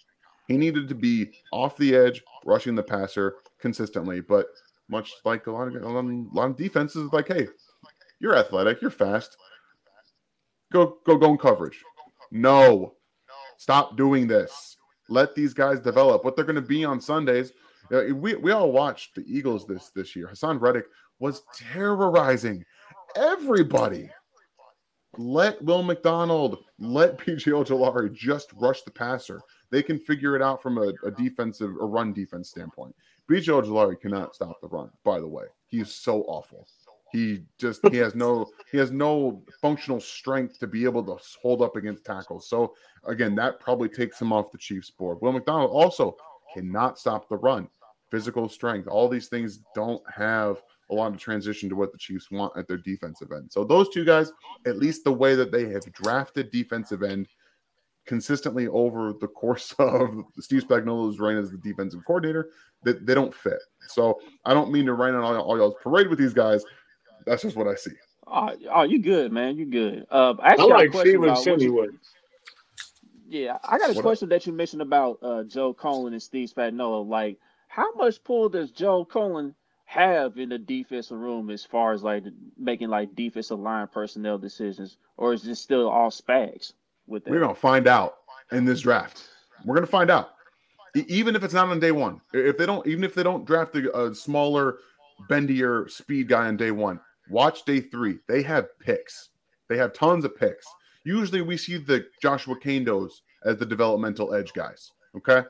He needed to be off the edge, rushing the passer consistently, but much like a lot of a lot of defenses, like, hey, you're athletic, you're fast, go go go in coverage. No, stop doing this. Let these guys develop. What they're going to be on Sundays. We, we all watched the Eagles this this year. Haason Reddick was terrorizing everybody. Let Will McDonald, let BJ Ojulari just rush the passer. They can figure it out from a, a defensive, a run defense standpoint. BJ Ojulari cannot stop the run, by the way. He is so awful. He just he has no he has no functional strength to be able to hold up against tackles. So again, that probably takes him off the Chiefs board. Will McDonald also cannot stop the run. Physical strength, all these things don't have a lot of transition to what the Chiefs want at their defensive end. So those two guys, at least the way that they have drafted defensive end consistently over the course of Steve Spagnuolo's reign as the defensive coordinator, that they, they, don't fit. So I don't mean to rain on all, all y'all's parade with these guys. That's just what I see. Oh, oh you good, man. You good. Uh, I, I like Felix anyway. Yeah, I got a what question that you mentioned about uh, Joe Cullen and Steve Spagnuolo. Like, how much pull does Joe Cullen have in the defensive room as far as like making like defensive line personnel decisions, or is this still all Spags with that? We're gonna find out in this draft. We're gonna find out, even if it's not on day one. If they don't, even if they don't draft a, a smaller, bendier speed guy on day one, watch day three. They have picks. They have tons of picks. Usually, we see the Joshua Kaindohs as the developmental edge guys. Okay,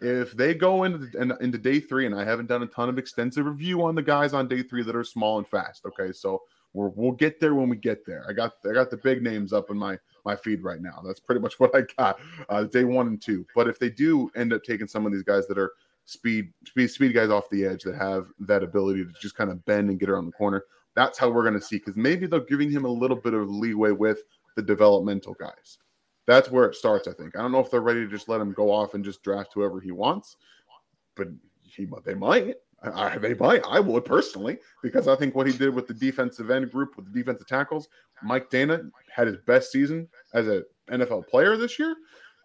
if they go into into day three, and I haven't done a ton of extensive review on the guys on day three that are small and fast. Okay, so we're, we'll get there when we get there. I got I got the big names up in my my feed right now. That's pretty much what I got uh, day one and two. But if they do end up taking some of these guys that are speed speed speed guys off the edge that have that ability to just kind of bend and get around the corner, that's how we're going to see. Because maybe they're giving him a little bit of leeway with the developmental guys that's where it starts. I think. I don't know if they're ready to just let him go off and just draft whoever he wants, but he they might. I, they might. I would personally because I think what he did with the defensive end group with the defensive tackles, Mike Danna had his best season as an NFL player this year.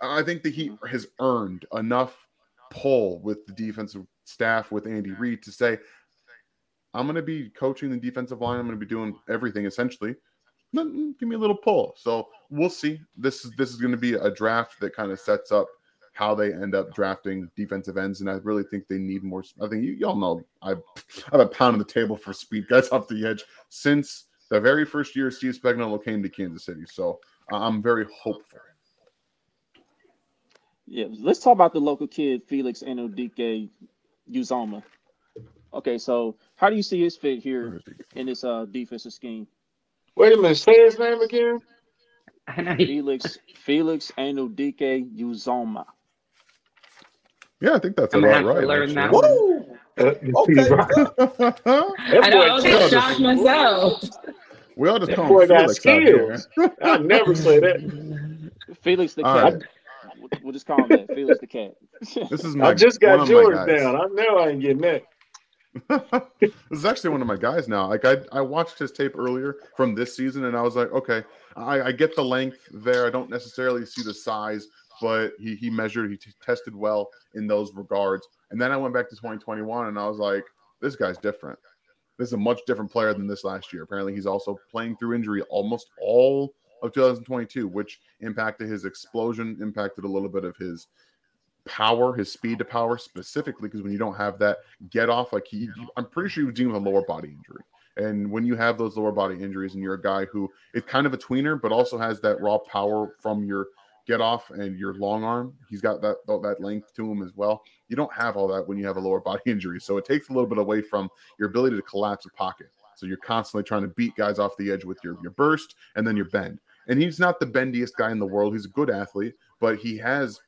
I think that he has earned enough pull with the defensive staff with Andy Reid to say, I'm going to be coaching the defensive line. I'm going to be doing everything essentially give me a little pull. So we'll see. This is this is going to be a draft that kind of sets up how they end up drafting defensive ends, and I really think they need more. I think you, all know I I've a pound on the table for speed guys off the edge since the very first year Steve Spagnuolo came to Kansas City. So I'm very hopeful. Yeah, let's talk about the local kid Felix Anudike Uzomah. Okay, so how do you see his fit here in this uh, defensive scheme? Wait a minute, say his name again. Felix Felix Anudike Uzomah. Yeah, I think that's I'm about right. Learn that Woo! Uh, okay. I know, I was just shocked myself. We all just call him Felix skills. I never say that. Felix the cat. Right. We'll just call him that. Felix the cat. This is my. I just got yours down. I know I ain't getting that. This is actually one of my guys now. Like I, I watched his tape earlier from this season, and I was like, okay, I, I get the length there. I don't necessarily see the size, but he he measured, he t- tested well in those regards. And then I went back to 2021, and I was like, this guy's different. This is a much different player than this last year. Apparently, he's also playing through injury almost all of 2022, which impacted his explosion, impacted a little bit of his power, his speed to power specifically, because when you don't have that get off, like he, I'm pretty sure he was dealing with a lower body injury. And when you have those lower body injuries, and you're a guy who is kind of a tweener, but also has that raw power from your get off and your long arm, he's got that that length to him as well. You don't have all that when you have a lower body injury, so it takes a little bit away from your ability to collapse a pocket. So you're constantly trying to beat guys off the edge with your, your burst and then your bend. And he's not the bendiest guy in the world. He's a good athlete, but he has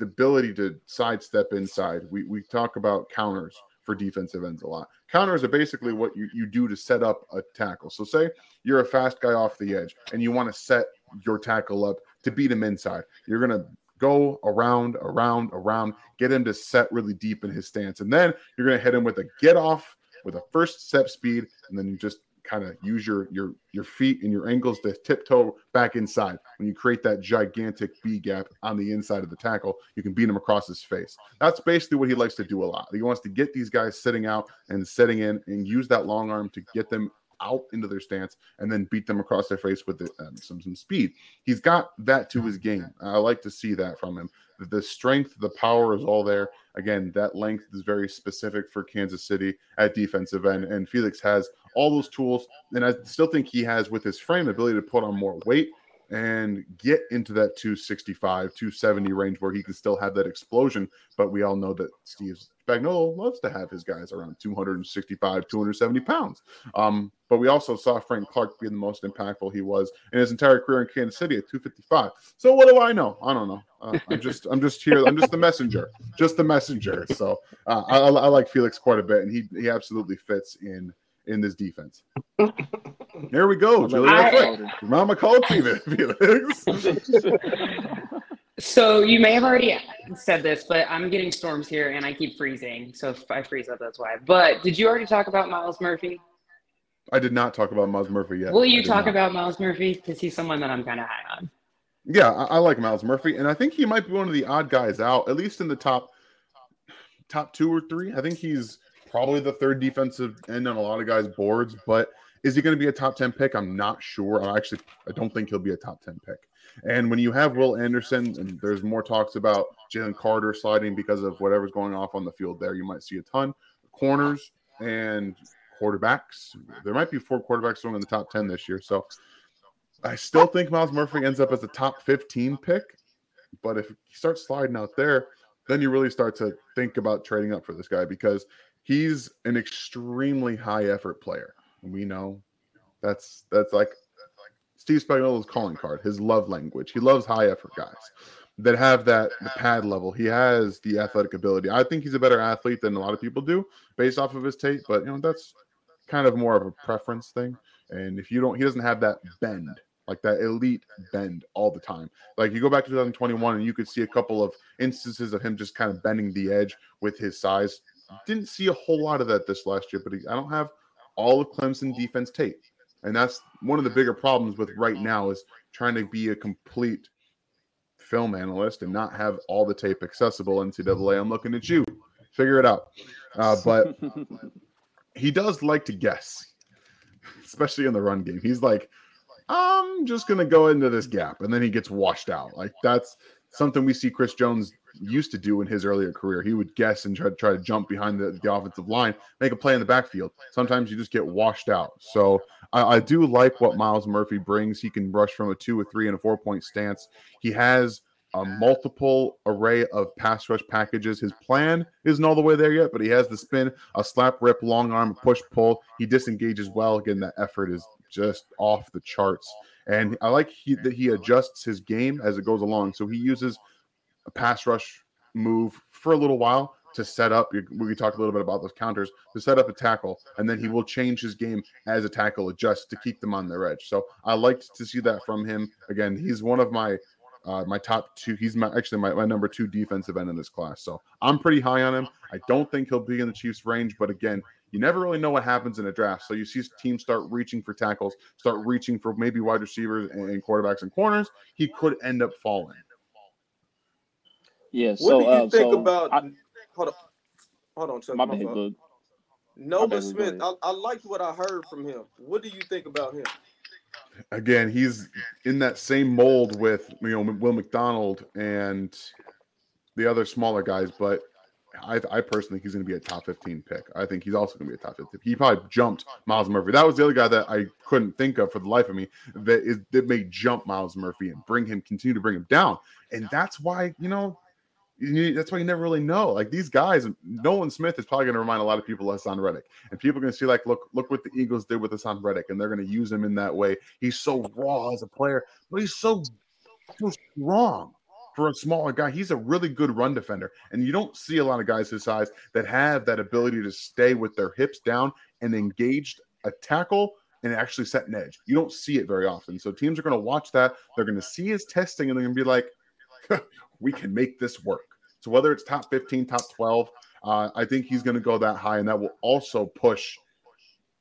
the ability to sidestep inside. We, we talk about counters for defensive ends a lot. Counters are basically what you, you do to set up a tackle. So, say you're a fast guy off the edge and you want to set your tackle up to beat him inside. You're going to go around, around, around, get him to set really deep in his stance. And then you're going to hit him with a get off with a first step speed, and then you just kind of use your your your feet and your ankles to tiptoe back inside. When you create that gigantic B gap on the inside of the tackle, you can beat him across his face. That's basically what he likes to do a lot. He wants to get these guys sitting out and setting in and use that long arm to get them out into their stance and then beat them across their face with the, um, some some speed. He's got that to his game. I like to see that from him. The strength, the power is all there. Again, that length is very specific for Kansas City at defensive end, and Felix has all those tools. And I still think he has, with his frame, ability to put on more weight and get into that 265, 270 range where he can still have that explosion. But we all know that Steve Spagnuolo loves to have his guys around 265, 270 pounds. Um, but we also saw Frank Clark being the most impactful he was in his entire career in Kansas City at 255. So what do I know? I don't know. Uh, I'm just I'm just here. I'm just the messenger, just the messenger. So uh, I, I like Felix quite a bit, and he he absolutely fits in in this defense. there we go, Julia. Mama called Felix. so you may have already said this, but I'm getting storms here and I keep freezing. So if I freeze up, that's why. But did you already talk about Myles Murphy? I did not talk about Myles Murphy yet. Will you talk not. about Myles Murphy? Because he's someone that I'm kind of high on. Yeah, I, I like Myles Murphy, and I think he might be one of the odd guys out, at least in the top top two or three. I think he's probably the third defensive end on a lot of guys' boards, but is he going to be a top 10 pick? I'm not sure. I actually I don't think he'll be a top 10 pick. And when you have Will Anderson, and there's more talks about Jalen Carter sliding because of whatever's going off on the field there, you might see a ton. Corners and quarterbacks. There might be four quarterbacks going in the top 10 this year. So I still think Myles Murphy ends up as a top 15 pick. But if he starts sliding out there, then you really start to think about trading up for this guy because he's an extremely high effort player. We know that's that's like Steve Spagnuolo's calling card, his love language. He loves high effort guys that have that pad level. He has the athletic ability. I think he's a better athlete than a lot of people do based off of his tape, but you know that's kind of more of a preference thing. And if you don't, he doesn't have that bend, like that elite bend all the time. Like you go back to 2021 and you could see a couple of instances of him just kind of bending the edge with his size didn't see a whole lot of that this last year, but he, I don't have all of Clemson defense tape. And that's one of the bigger problems with right now is trying to be a complete film analyst and not have all the tape accessible. NCAA, I'm looking at you. Figure it out. Uh, but he does like to guess, especially in the run game. He's like, I'm just going to go into this gap. And then he gets washed out. Like that's something we see Chris Jones used to do in his earlier career. He would guess and try, try to jump behind the, the offensive line, make a play in the backfield. Sometimes you just get washed out. So I, I do like what Myles Murphy brings. He can rush from a two, a three, and a four point stance. He has a multiple array of pass rush packages. His plan isn't all the way there yet, but he has the spin, a slap, rip, long arm, push, pull. He disengages well. Again, that effort is just off the charts. And I like he, that he adjusts his game as it goes along. So he uses a pass rush move for a little while to set up. We talked a little bit about those counters to set up a tackle, and then he will change his game as a tackle adjusts to keep them on their edge. So I liked to see that from him. Again, he's one of my uh, my top two. He's my actually my, my number two defensive end in this class. So I'm pretty high on him. I don't think he'll be in the Chiefs' range, but again, you never really know what happens in a draft. So you see teams start reaching for tackles, start reaching for maybe wide receivers and quarterbacks and corners. He could end up falling. Yeah. So, what do you uh, think so about? I, hold on, hold on, Chuck. my My bad, fault. bud. Nova bad, Smith. go I, I liked what I heard from him. What do you think about him? Again, he's in that same mold with you know Will McDonald and the other smaller guys, but I, I personally think he's going to be a top 15 pick. I think he's also going to be a top 15. He probably jumped Myles Murphy. That was the other guy that I couldn't think of for the life of me that is that may jump Myles Murphy and bring him continue to bring him down. And that's why, you know, You, that's why you never really know. Like these guys, Nolan Smith is probably going to remind a lot of people of Haason Reddick, and people are going to see like, look, look what the Eagles did with Haason Reddick, and they're going to use him in that way. He's so raw as a player, but he's so, so strong for a smaller guy. He's a really good run defender, and you don't see a lot of guys his size that have that ability to stay with their hips down and engaged a tackle and actually set an edge. You don't see it very often. So teams are going to watch that. They're going to see his testing, and they're going to be like, we can make this work. So whether it's top 15, top 12, uh, I think he's going to go that high, and that will also push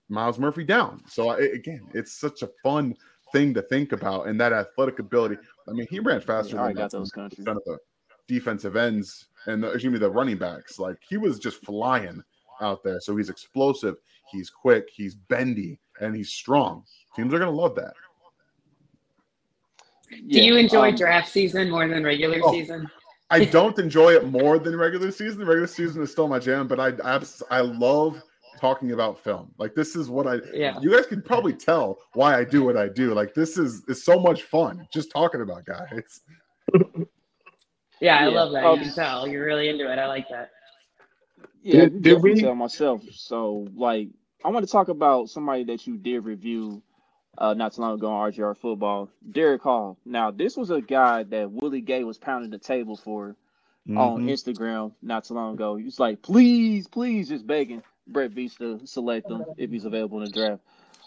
Myles Murphy down. So I, again, it's such a fun thing to think about, and that athletic ability. I mean, he ran faster yeah, than got those countries. of the defensive ends and the, excuse me, the running backs. Like he was just flying out there. So he's explosive, he's quick, he's bendy, and he's strong. Teams are going to love that. Do you enjoy um, draft season more than regular oh, season? I don't enjoy it more than regular season. Regular season is still my jam, but I I, I love talking about film. Like this is what I yeah. You guys can probably tell why I do what I do. Like this is is so much fun just talking about guys. yeah, I yeah. love that. Um, you can tell you're really into it. I like that. Yeah, did, did we tell myself? So like, I want to talk about somebody that you did review uh, not too long ago on RGR football, Derick Hall. Now, this was a guy that Willie Gay was pounding the table for mm-hmm. on Instagram not too long ago. He was like, please, please, just begging Brett Veach to select him if he's available in the draft.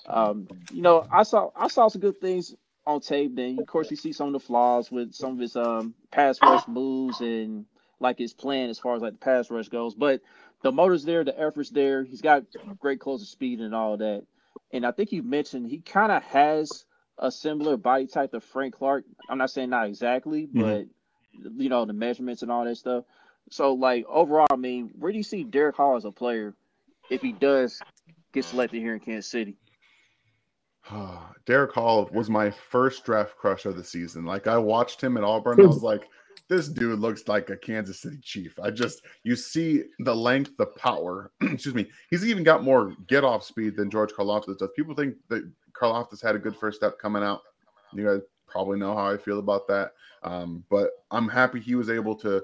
Um, you know, I saw I saw some good things on tape. Then, of course, you see some of the flaws with some of his um, pass rush moves and like his plan as far as like the pass rush goes. But the motor's there, the effort's there. He's got great closer speed and all that and I think you mentioned he kind of has a similar body type to Frank Clark. I'm not saying not exactly, mm-hmm. but you know the measurements and all that stuff. So like overall, I mean, where do you see Derick Hall as a player if he does get selected here in Kansas City? Derick Hall was my first draft crush of the season. Like I watched him at Auburn, I was like, this dude looks like a Kansas City Chief. I just you see the length, the power. Excuse me. He's even got more get off speed than George Karlaftis does. People think that Karlaftis had a good first step coming out. You guys probably know how I feel about that. Um, but I'm happy he was able to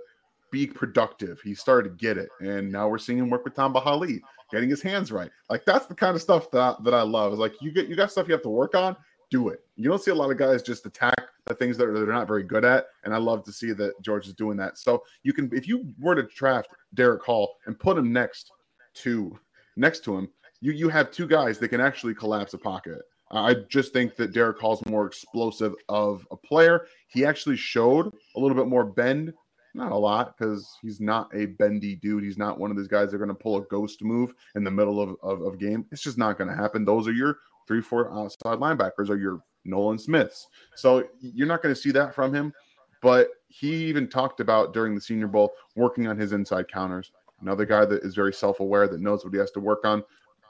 be productive. He started to get it, and now we're seeing him work with Tom Bahali, getting his hands right. Like that's the kind of stuff that that I love. Is like you get you got stuff you have to work on. Do it. You don't see a lot of guys just attack the things that they're not very good at. And I love to see that George is doing that. So you can, if you were to draft Derick Hall and put him next to next to him, you you have two guys that can actually collapse a pocket. I just think that Derick Hall's more explosive of a player. He actually showed a little bit more bend, not a lot, because he's not a bendy dude. He's not one of those guys that are going to pull a ghost move in the middle of, of, of game. It's just not going to happen. Those are your three, four outside linebackers, are your Nolan Smiths. So you're not going to see that from him. But he even talked about during the Senior Bowl working on his inside counters. Another guy that is very self aware, that knows what he has to work on.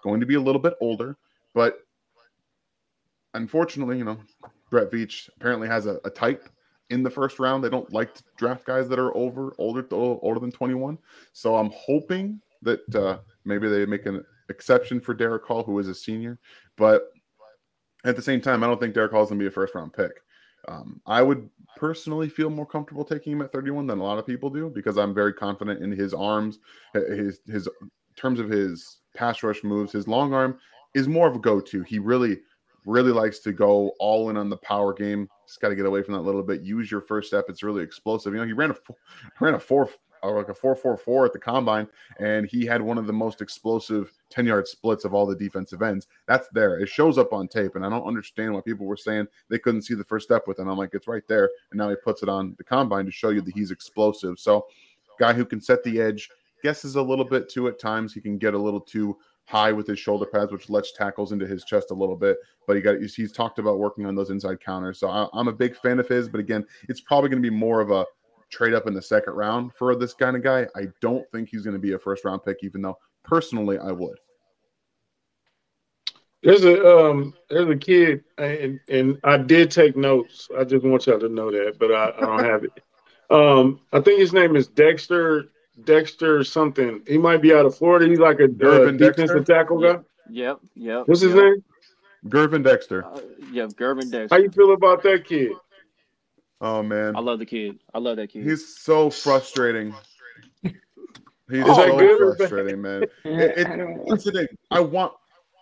Going to be a little bit older, but unfortunately, you know, Brett Veach apparently has a, a type in the first round. They don't like to draft guys that are over older older than 21. So I'm hoping that uh, maybe they make an exception for Derick Hall, who is a senior. But at the same time, I don't think Derick Hall is going to be a first round pick. Um, I would personally feel more comfortable taking him at 31 than a lot of people do because I'm very confident in his arms, his his terms of his pass rush moves. His long arm is more of a go to. He really really likes to go all in on the power game. Just got to get away from that a little bit. Use your first step. It's really explosive. You know, he ran a ran a four or like a 444 at the combine, and he had one of the most explosive 10 yard splits of all the defensive ends. That's there. It shows up on tape, and I don't understand why people were saying they couldn't see the first step with it. I'm like, it's right there. And now he puts it on the combine to show you that he's explosive. So, guy who can set the edge, guesses a little bit too at times. He can get a little too high with his shoulder pads, which lets tackles into his chest a little bit. But he got he's talked about working on those inside counters. So I, am a big fan of his. But again, it's probably going to be more of a trade up in the second round for this kind of guy. I don't think he's going to be a first round pick, even though personally I would. There's a um there's a kid and and I did take notes. I just want y'all to know that, but I, I don't have it. Um, I think his name is Dexter Dexter something. He might be out of Florida. He's like a uh, defensive tackle guy. Yep, yep. What's his yep. name? Gervon Dexter. Uh, yeah, Gervon Dexter. How you feel about that kid? Oh man, I love the kid. I love that kid. He's so frustrating. He's Is so good or bad? frustrating, man. It, I it, don't it's the. I want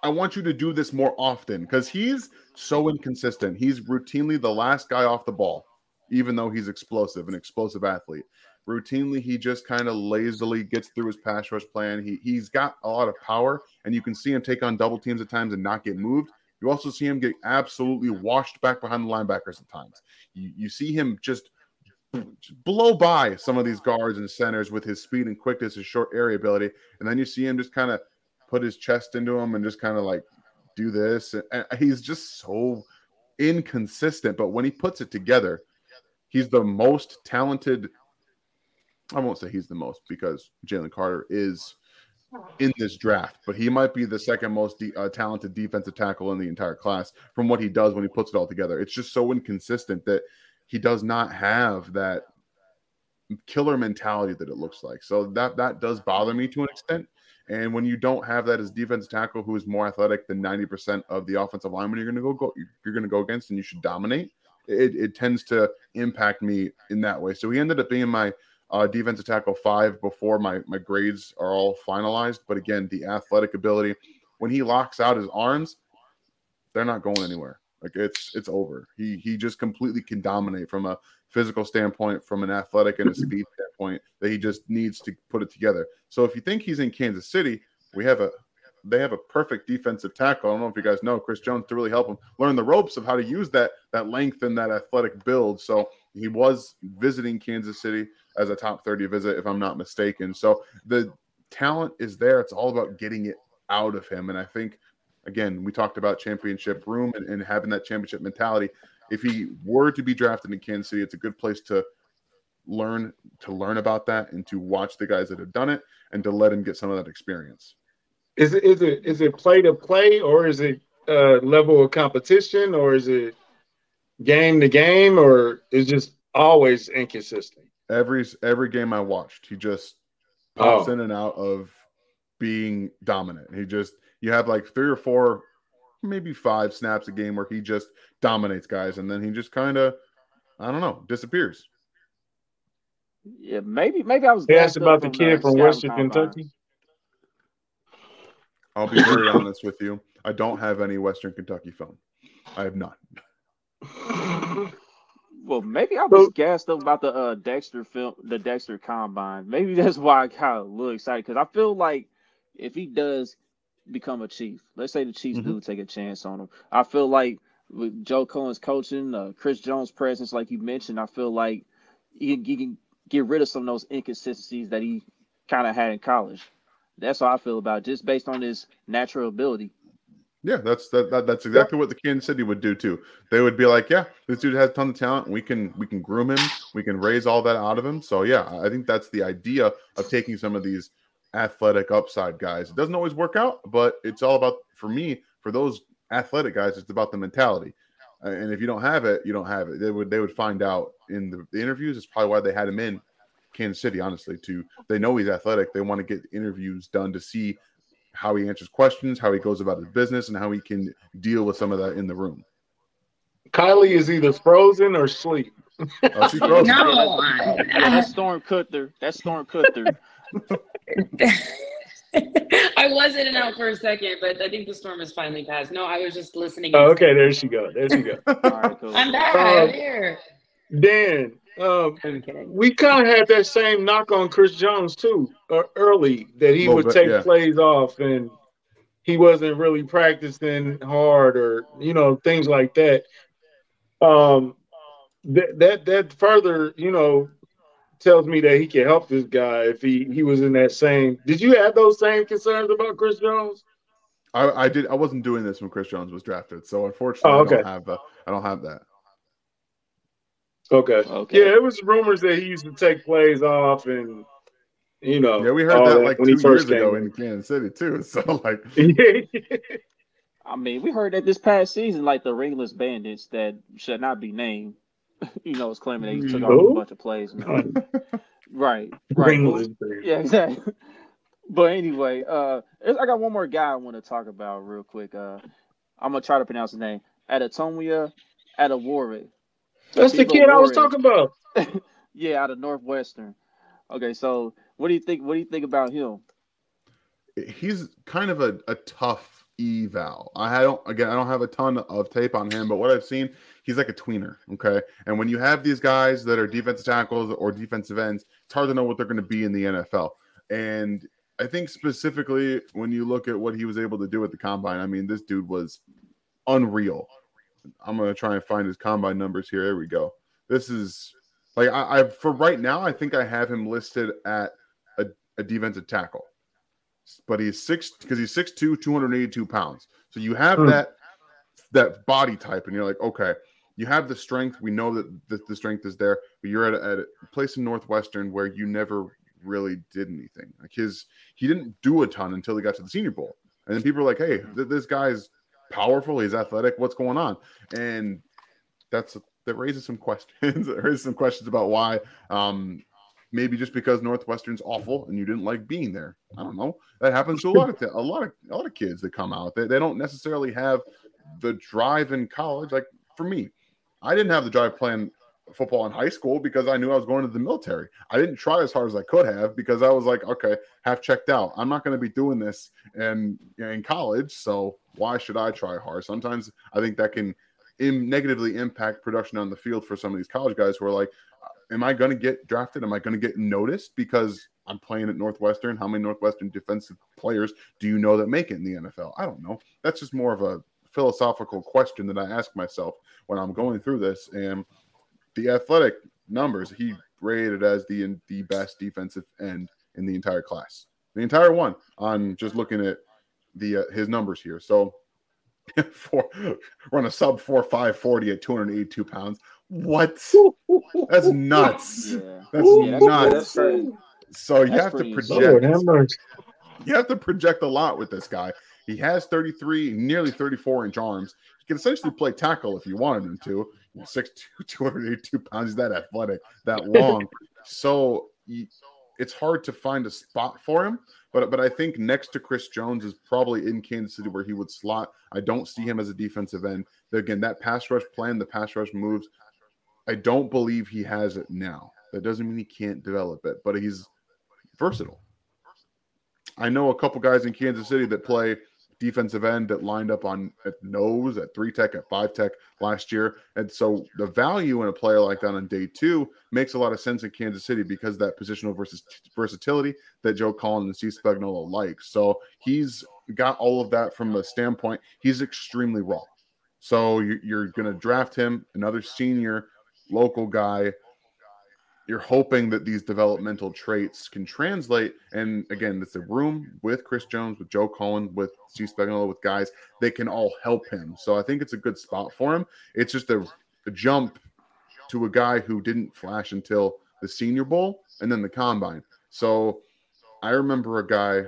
I want you to do this more often because he's so inconsistent. He's routinely the last guy off the ball, even though he's explosive, an explosive athlete. Routinely, he just kind of lazily gets through his pass rush plan. He he's got a lot of power, and you can see him take on double teams at times and not get moved. You also see him get absolutely washed back behind the linebackers at times. You, you see him just blow by some of these guards and centers with his speed and quickness, his short area ability, and then you see him just kind of put his chest into him and just kind of like do this. And, he's just so inconsistent. But when he puts it together, he's the most talented. I won't say he's the most because Jalen Carter is in this draft, but he might be the second most de- uh, talented defensive tackle in the entire class from what he does when he puts it all together. It's just so inconsistent that he does not have that killer mentality that it looks like. So that that does bother me to an extent. And when you don't have that as defensive tackle, who is more athletic than ninety percent of the offensive lineman you're going to go, go you're going to go against, and you should dominate. It, it tends to impact me in that way. So he ended up being my uh, defensive tackle five before my my grades are all finalized. But again, the athletic ability when he locks out his arms, they're not going anywhere. Like it's it's over. He he just completely can dominate from a physical standpoint, from an athletic and a speed standpoint. That he just needs to put it together. So if you think he's in Kansas City, we have a they have a perfect defensive tackle. I don't know if you guys know Chris Jones to really help him learn the ropes of how to use that that length and that athletic build. So he was visiting Kansas City as a top 30 visit, if I'm not mistaken. So the talent is there. It's all about getting it out of him. And I think, again, we talked about championship room and, and having that championship mentality. If he were to be drafted in Kansas City, it's a good place to learn to learn about that and to watch the guys that have done it and to let him get some of that experience. Is it is it is it play to play or is it uh, level of competition or is it game to game or is just always inconsistent? Every every game I watched, he just pops Oh. in and out of being dominant. He just you have like three or four, maybe five snaps a game where he just dominates guys, and then he just kind of, I don't know, disappears. Yeah, maybe maybe I was. He asked about the kid from Western combines. Kentucky. I'll be very honest with you. I don't have any Western Kentucky film. I have none. Well, maybe I was So- gassed up about the uh, Dexter film, the Dexter combine. Maybe that's why I got a little excited because I feel like if he does become a chief, let's say the Chiefs do take a chance on him, I feel like with Joe Cullen's coaching, uh, Chris Jones' presence, like you mentioned, I feel like he, can- he can get rid of some of those inconsistencies that he kind of had in college. That's how I feel about it, just based on his natural ability. Yeah, that's that, that that's exactly what the Kansas City would do too. They would be like, "Yeah, this dude has a ton of talent. We can we can groom him. We can raise all that out of him." So yeah, I think that's the idea of taking some of these athletic upside guys. It doesn't always work out, but it's all about for me for those athletic guys. It's about the mentality. And if you don't have it, you don't have it. They would they would find out in the, the interviews. It's probably why they had him in Kansas City. Honestly, to they know he's athletic. They want to get interviews done to see how he answers questions, how he goes about his business, and how he can deal with some of that in the room. Kylie is either frozen or asleep. Oh, she's frozen. No, Yeah, I, that's Storm Cutter. That's Storm Cutter. I was in and out for a second, but I think the storm has finally passed. No, I was just listening. Oh, okay, there she go. There she go. All right, cool. I'm back. Um, I'm here. Dan, um, we kind of had that same knock on Chris Jones too, uh, early that he would bit, take yeah. plays off and he wasn't really practicing hard or you know things like that. Um, that that that further you know tells me that he can help this guy if he he was in that same. Did you have those same concerns about Chris Jones? I, I did. I wasn't doing this when Chris Jones was drafted, so unfortunately, Oh, I don't have. Uh, I don't have that. Okay. Okay. Yeah, it was rumors that he used to take plays off and you know. Yeah, we heard all that like when two he first years ago in Kansas City too. So like, I mean, we heard that this past season, like the ringless bandits that should not be named, you know, was claiming they took off a bunch of plays. Man. right, right. Ringless. Yeah, exactly. But anyway, uh, I got one more guy I want to talk about real quick. Uh, I'm gonna try to pronounce his name. Adatomia Adewore. That's the kid I was talking about. yeah, out of Northwestern. Okay, so what do you think? What do you think about him? He's kind of a, a tough eval. I don't again I don't have a ton of tape on him, but what I've seen, he's like a tweener. Okay. And when you have these guys that are defensive tackles or defensive ends, it's hard to know what they're going to be in the NFL. And I think specifically when you look at what he was able to do at the combine, I mean, this dude was unreal. I'm gonna try and find his combine numbers here. There we go. This is like I, I for right now, I think I have him listed at a, a defensive tackle but he's six because he's 6'2, 282 pounds. So you have mm. that that body type, and you're like, okay, you have the strength. We know that the, the strength is there, but you're at a, at a place in Northwestern where you never really did anything. Like his, he didn't do a ton until he got to the Senior Bowl, and then people are like, hey, th- this guy's powerful. He's athletic. What's going on? And that's that raises some questions. it raises some questions about why um, maybe just because Northwestern's awful and you didn't like being there. I don't know. That happens to a lot of a lot of a lot of kids that come out. They, they don't necessarily have the drive in college. Like for me, I didn't have the drive playing football in high school because I knew I was going to the military. I didn't try as hard as I could have because I was like, okay, half checked out. I'm not going to be doing this in in college, so why should I try hard? Sometimes I think that can Im- negatively impact production on the field for some of these college guys who are like, uh, am I going to get drafted? Am I going to get noticed because I'm playing at Northwestern? How many Northwestern defensive players do you know that make it in the NFL? I don't know. That's just more of a philosophical question that I ask myself when I'm going through this. And the athletic numbers, he rated as the the best defensive end in the entire class, the entire one. On just looking at the uh, his numbers here, so for run a sub four five forty at 282 pounds. What? That's nuts. Yeah. That's yeah, nuts. That's so you have to project. you have to project a lot with this guy. He has 33, nearly 34 inch arms. He can essentially play tackle if you wanted him to. 6'2, 282 pounds. He's that athletic, that long. so he, it's hard to find a spot for him. But but I think next to Chris Jones is probably in Kansas City where he would slot. I don't see him as a defensive end. Again, that pass rush plan, the pass rush moves, I don't believe he has it now. That doesn't mean he can't develop it, but he's versatile. I know a couple guys in Kansas City that play defensive end that lined up on at nose, at three tech, at five tech last year. And so the value in a player like that on day two makes a lot of sense in Kansas City because that positional versus versatility that Joe Cullen and Steve Spagnuolo like. So he's got all of that from a standpoint. He's extremely raw. So you're going to draft him, another senior local guy. You're hoping that these developmental traits can translate. And again, it's a room with Chris Jones, with Joe Cullen, with Steve Spagnuolo, with guys. They can all help him. So I think it's a good spot for him. It's just a, a jump to a guy who didn't flash until the Senior Bowl and then the Combine. So I remember a guy,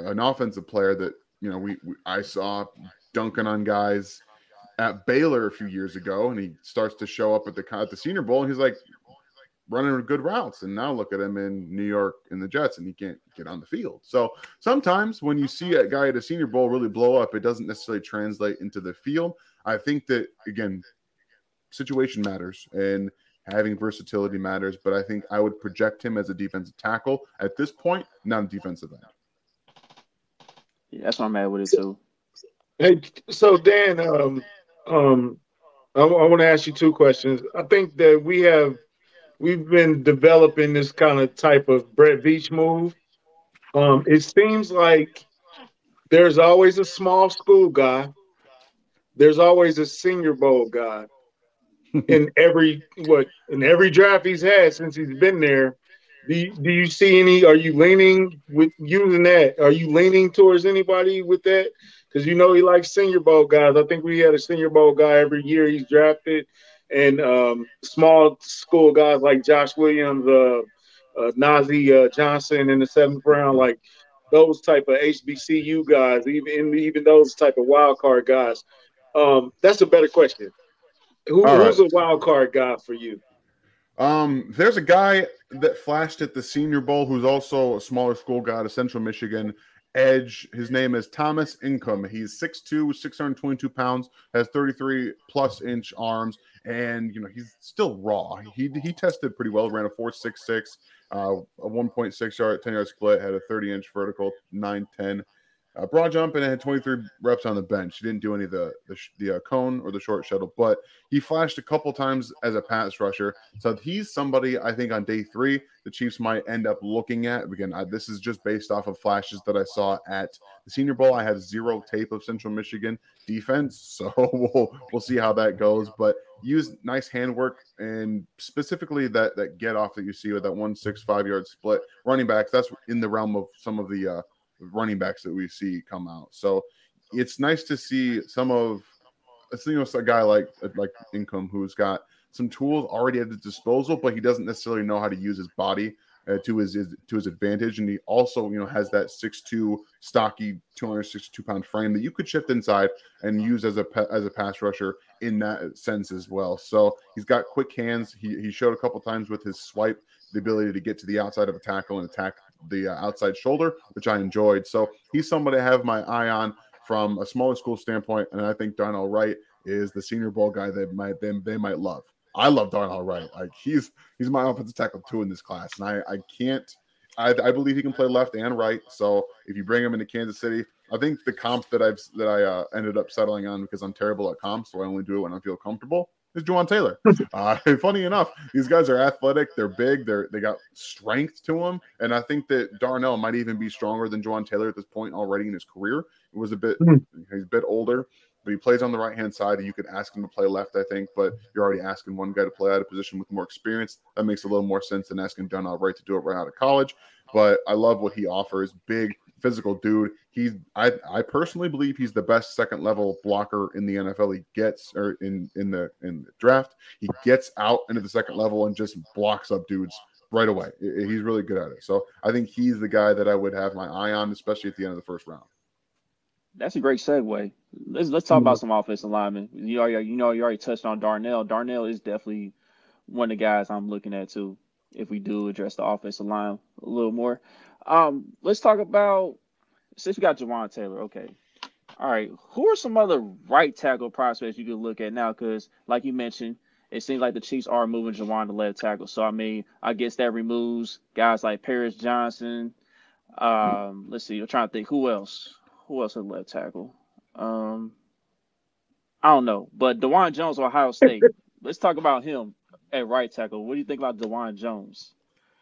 an offensive player that you know we, we I saw dunking on guys at Baylor a few years ago, and he starts to show up at the at the Senior Bowl, and he's like running good routes. And now look at him in New York in the Jets, and he can't get on the field. So sometimes when you see a guy at a Senior Bowl really blow up, it doesn't necessarily translate into the field. I think that again, situation matters and having versatility matters. But I think I would project him as a defensive tackle at this point, not a defensive end. Yeah, that's why I'm at with it too. Hey, so Dan, um, um, I, I want to ask you two questions. I think that we have we've been developing this kind of type of Brett Veach move. Um, it seems like there's always a small school guy. There's always a Senior Bowl guy in every what in every draft he's had since he's been there. Do you, do you see any? Are you leaning with using that? Are you leaning towards anybody with that? because you know he likes Senior Bowl guys. I think we had a Senior Bowl guy every year he's drafted, and um, small school guys like Josh Williams, uh, uh, Nazeeh uh, Johnson in the seventh round, like those type of HBCU guys, even even those type of wild card guys. Um, that's a better question. Who, who's right. a wild card guy for you? Um, there's a guy that flashed at the Senior Bowl who's also a smaller school guy to Central Michigan edge. His name is Thomas Incoom. He's 6'2, 622 pounds, has 33 plus inch arms, and you know he's still raw. He he tested pretty well, ran a 4.66, uh, a 1.6 yard, 10 yard split, had a 30 inch vertical, 9'10 uh, broad jump and it had 23 reps on the bench. He didn't do any of the the, the uh, cone or the short shuttle, but he flashed a couple times as a pass rusher. So he's somebody I think on day three the Chiefs might end up looking at. Again, I, this is just based off of flashes that I saw at the Senior Bowl. I have zero tape of Central Michigan defense, so we'll we'll see how that goes. But use nice handwork and specifically that that get off that you see with that one six five yard split running backs. That's in the realm of some of the uh, running backs that we see come out. So it's nice to see some of you know a guy like like Incoom who's got some tools already at his disposal, but he doesn't necessarily know how to use his body uh, to his, his, to his advantage, and he also you know has that six two stocky two hundred sixty two pound frame that you could shift inside and use as a as a pass rusher in that sense as well. So he's got quick hands. He he showed a couple times with his swipe the ability to get to the outside of a tackle and attack the uh, outside shoulder, which I enjoyed. So he's somebody I have my eye on from a smaller school standpoint, and I think Darnell Wright is the Senior Bowl guy that might they, they might love. I love Darnell Wright. Like he's he's my offensive tackle two in this class, and I I can't. I, I believe he can play left and right. So if you bring him into Kansas City, I think the comp that I've that I uh, ended up settling on because I'm terrible at comps, so I only do it when I feel comfortable is Jawaan Taylor. Uh, funny enough, these guys are athletic, they're big, they're they got strength to them, and I think that Darnell might even be stronger than Jawaan Taylor at this point already in his career. It was a bit mm. he's a bit older, but he plays on the right hand side. You could ask him to play left, I think, but you're already asking one guy to play out of position with more experience. That makes a little more sense than asking Darnell Wright to do it right out of college. But I love what he offers. Big, physical dude. He's I I personally believe he's the best second level blocker in the NFL. He gets or in in the in the draft. He gets out into the second level and just blocks up dudes right away. He's really good at it. So I think he's the guy that I would have my eye on, especially at the end of the first round. That's a great segue. Let's let's talk mm-hmm. about some offensive linemen. You already you know you already touched on Darnell. Darnell is definitely one of the guys I'm looking at too. If we do address the offensive line a little more, um, let's talk about since we got Jawaan Taylor. Okay, all right. Who are some other right tackle prospects you could look at now? Because like you mentioned, it seems like the Chiefs are moving Jawaan to left tackle. So I mean, I guess that removes guys like Paris Johnson. Um, let's see. I'm trying to think who else. Who else at left tackle? Um, I don't know. But Dawand Jones, Ohio State. let's talk about him at right tackle. What do you think about Dawand Jones?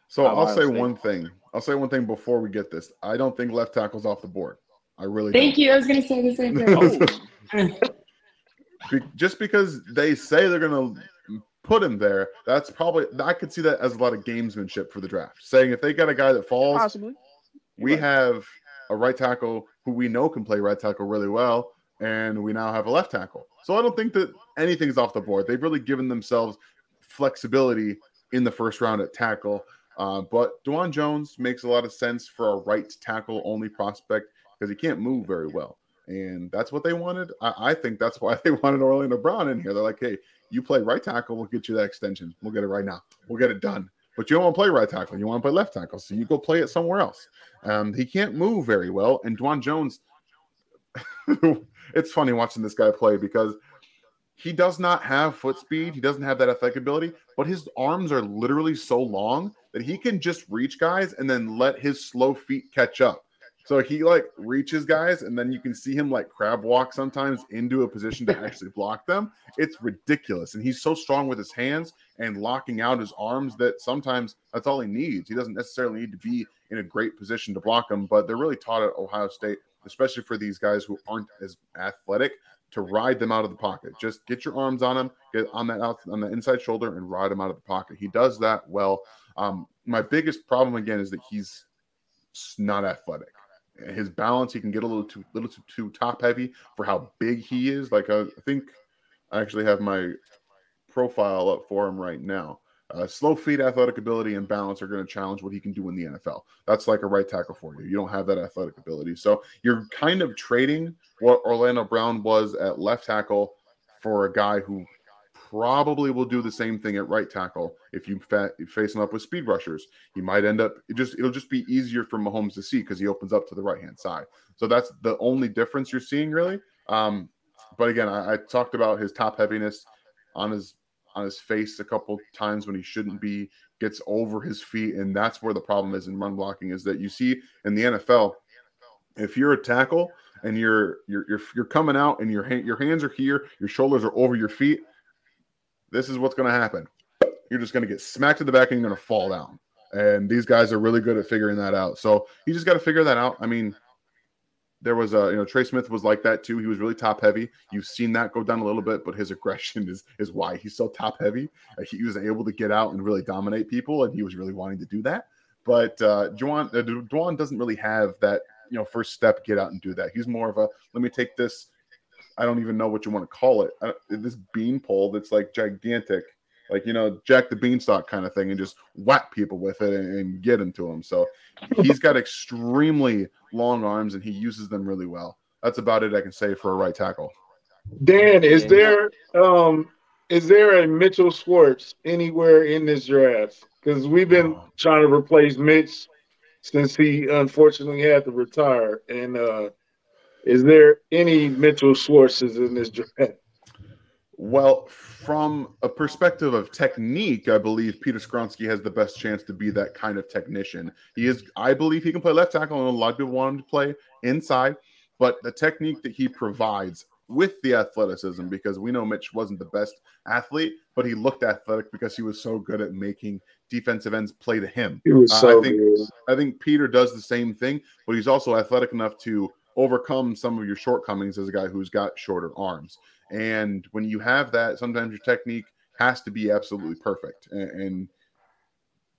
So I'll say State? one thing. I'll say one thing before we get this. I don't think left tackle's off the board. I really thank don't. you. I was going to say the same thing. Oh. Be- just because they say they're going to put him there, that's probably I could see that as a lot of gamesmanship for the draft. Saying if they got a guy that falls, possibly we right. have a right tackle who we know can play right tackle really well, and we now have a left tackle. So I don't think that anything's off the board. They've really given themselves flexibility in the first round at tackle. Uh, but Dawand Jones makes a lot of sense for a right tackle only prospect because he can't move very well. And that's what they wanted. I, I, think that's why they wanted Orlando Brown in here. They're like, hey, you play right tackle, we'll get you that extension. We'll get it right now. We'll get it done. But you don't want to play right tackle. You want to play left tackle. So you go play it somewhere else. Um, he can't move very well. And Dawand Jones, it's funny watching this guy play because – he does not have foot oh, speed. He doesn't have that athletic ability, but his arms are literally so long that he can just reach guys and then let his slow feet catch up. So he like reaches guys, and then you can see him like crab walk sometimes into a position to actually block them. It's ridiculous. And he's so strong with his hands and locking out his arms that sometimes that's all he needs. He doesn't necessarily need to be in a great position to block them, but they're really taught at Ohio State, especially for these guys who aren't as athletic to ride them out of the pocket. Just get your arms on him, get on that out on the inside shoulder, and ride him out of the pocket. He does that well. Um, my biggest problem again is that he's not athletic. His balance, he can get a little too little too, too top heavy for how big he is. Like uh, I think I actually have my profile up for him right now. Uh, slow feet, athletic ability, and balance are going to challenge what he can do in the NFL. That's like a right tackle for you. You don't have that athletic ability. So you're kind of trading what Orlando Brown was at left tackle for a guy who probably will do the same thing at right tackle if you fa- face him up with speed rushers. He might end up it just it'll just be easier for Mahomes to see because he opens up to the right hand side. So that's the only difference you're seeing really. Um, but again, I, I talked about his top heaviness on his on his face a couple times when he shouldn't be, gets over his feet, and that's where the problem is in run blocking. Is that you see in the NFL, if you're a tackle and you're you're you're, you're coming out and your hand, your hands are here, your shoulders are over your feet, this is what's going to happen. You're just going to get smacked in the back and you're going to fall down. And these guys are really good at figuring that out. So you just got to figure that out. I mean, there was a you know Trey Smith was like that too. He was really top heavy. You've seen that go down a little bit, but his aggression is is why he's so top heavy. Uh, he was able to get out and really dominate people, and he was really wanting to do that. But uh, Juwan uh, Juwan doesn't really have that you know first step get out and do that. He's more of a let me take this. I don't even know what you want to call it. Uh, this bean pole that's like gigantic like you know Jack the Beanstalk kind of thing, and just whack people with it and, and get into them. So he's got extremely long arms, and he uses them really well. That's about it I can say for a right tackle. Dan, is there um is there a Mitchell Schwartz anywhere in this draft? Because we've been oh. trying to replace Mitch since he unfortunately had to retire. And uh is there any Mitchell Schwartzes in this draft? Well, from a perspective of technique, I believe Peter Skoronski has the best chance to be that kind of technician. He is, I believe, he can play left tackle, and a lot of people want him to play inside. But the technique that he provides with the athleticism, because we know Mitch wasn't the best athlete, but he looked athletic because he was so good at making defensive ends play to him. So I think good. I think Peter does the same thing, but he's also athletic enough to overcome some of your shortcomings as a guy who's got shorter arms. And when you have that, sometimes your technique has to be absolutely perfect. And, and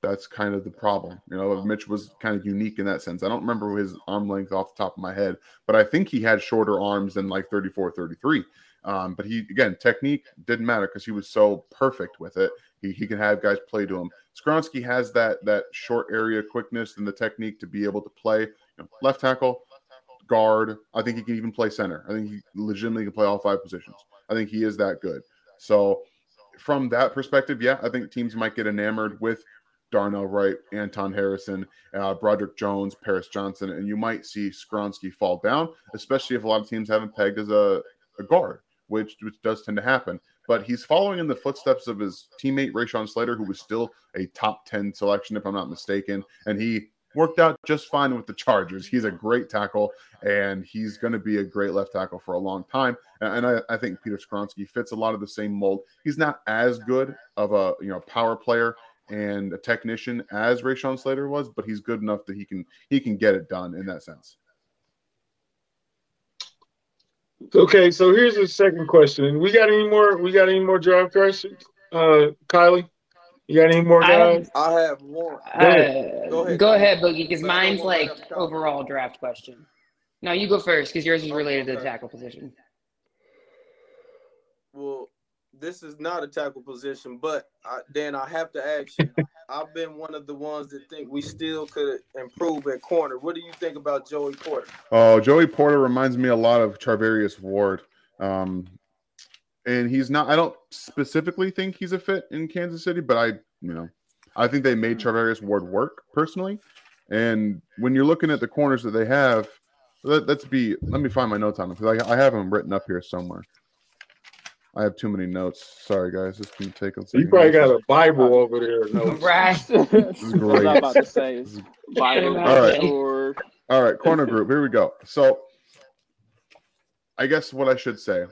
that's kind of the problem. You know, Mitch was kind of unique in that sense. I don't remember his arm length off the top of my head, but I think he had shorter arms than like 34, 33. Um, but he, again, technique didn't matter because he was so perfect with it. He, he can have guys play to him. Skoronski has that that short area quickness and the technique to be able to play you know, left tackle, guard. I think he can even play center. I think he legitimately can play all five positions. I think he is that good. So, from that perspective, yeah, I think teams might get enamored with Darnell Wright, Anton Harrison, uh, Broderick Jones, Paris Johnson, and you might see Skoronski fall down, especially if a lot of teams haven't pegged as a, a guard, which, which does tend to happen. But he's following in the footsteps of his teammate Rashawn Slater, who was still a top 10 selection, if I'm not mistaken. And he worked out just fine with the Chargers. He's a great tackle, and he's going to be a great left tackle for a long time. And, I, I, think Peter Skoronski fits a lot of the same mold. He's not as good of a you know power player and a technician as Rashawn Slater was, but he's good enough that he can he can get it done in that sense. Okay, so here's the second question. We got any more? We got any more draft questions? Uh, Kylie. You got any more guys? I have one. Uh, go ahead, go ahead, go ahead Boogie, because mine's like overall draft question. No, you go first because yours is related okay. to the tackle position. Well, this is not a tackle position, but I, Dan, I have to ask you. I've been one of the ones that think we still could improve at corner. What do you think about Joey Porter? Oh, Joey Porter reminds me a lot of Charvarius Ward. Um, and he's not. I don't specifically think he's a fit in Kansas City, but I, you know, I think they made Charvarius Ward work personally. And when you're looking at the corners that they have, let, us be. Let me find my notes on them because I, I have them written up here somewhere. I have too many notes. Sorry, guys. This can take a second. You probably got a Bible over there. Notes. right. this is great. I was about to say. Bible. All right. All right. Corner group. Here we go. So, I guess what I should say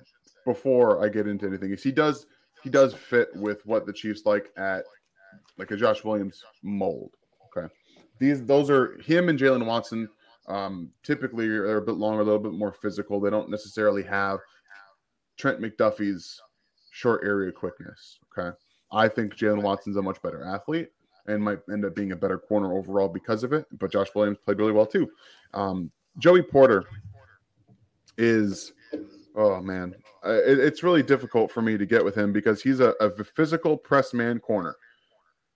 before I get into anything is he does he does fit with what the Chiefs like at like a Josh Williams mold. Okay, these those are him and Jaylen Watson. Um, typically, they're a bit longer, a little bit more physical. They don't necessarily have Trent McDuffie's short area quickness. Okay, I think Jaylen Watson's a much better athlete and might end up being a better corner overall because of it. But Josh Williams played really well too. Um, Joey Porter is Oh man, Uh, it, it's really difficult for me to get with him because he's a, a physical press man corner,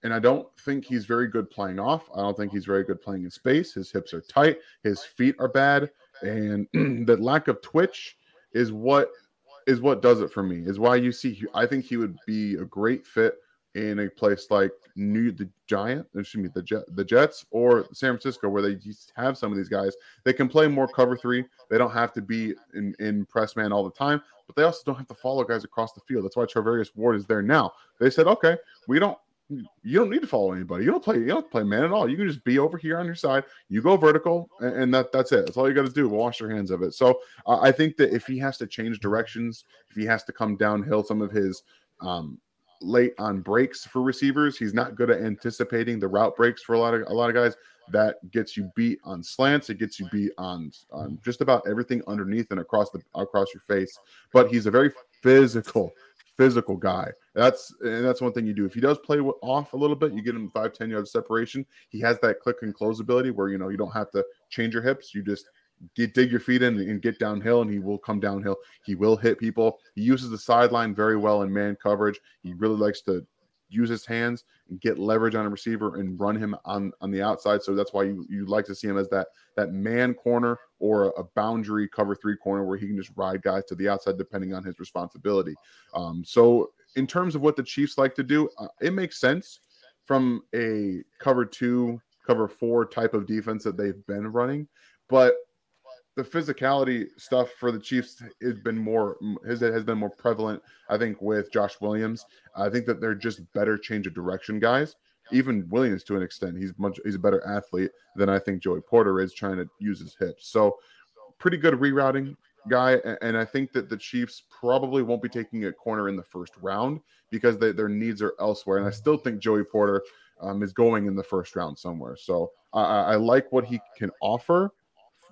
and I don't think he's very good playing off. I don't think he's very good playing in space. His hips are tight, his feet are bad, and the lack of twitch is what is what does it for me. Is why you see. I think he would be a great fit in a place like New the Giant, excuse me, the Jet, the Jets or San Francisco, where they just have some of these guys. They can play more cover three. They don't have to be in, in press man all the time, but they also don't have to follow guys across the field. That's why Charvarius Ward is there now. They said, okay, we don't you don't need to follow anybody. You don't play. You don't play man at all. You can just be over here on your side. You go vertical, and, and that that's it. That's all you got to do. Wash your hands of it. So uh, I think that if he has to change directions, if he has to come downhill, some of his um, late on breaks for receivers. He's not good at anticipating the route breaks for a lot of a lot of guys. That gets you beat on slants. It gets you beat on on just about everything underneath and across the across your face. But he's a very physical physical guy. That's and that's one thing you do. If he does play off a little bit, you get him five, 10 yards separation. He has that click and close ability where you know you don't have to change your hips. You just get, dig your feet in and get downhill, and he will come downhill. He will hit people. He uses the sideline very well in man coverage. He really likes to use his hands and get leverage on a receiver and run him on on the outside. So that's why you you like to see him as that that man corner or a boundary cover three corner where he can just ride guys to the outside depending on his responsibility. Um, so in terms of what the Chiefs like to do, uh, it makes sense from a cover two, cover four type of defense that they've been running, but the physicality stuff for the Chiefs has been more has has been more prevalent. I think with Josh Williams, I think that they're just better change of direction guys. Even Williams, to an extent, he's much he's a better athlete than I think Joey Porter is trying to use his hips. So, pretty good rerouting guy, and I think that the Chiefs probably won't be taking a corner in the first round because they, their needs are elsewhere. And I still think Joey Porter um, is going in the first round somewhere. So I, I like what he can offer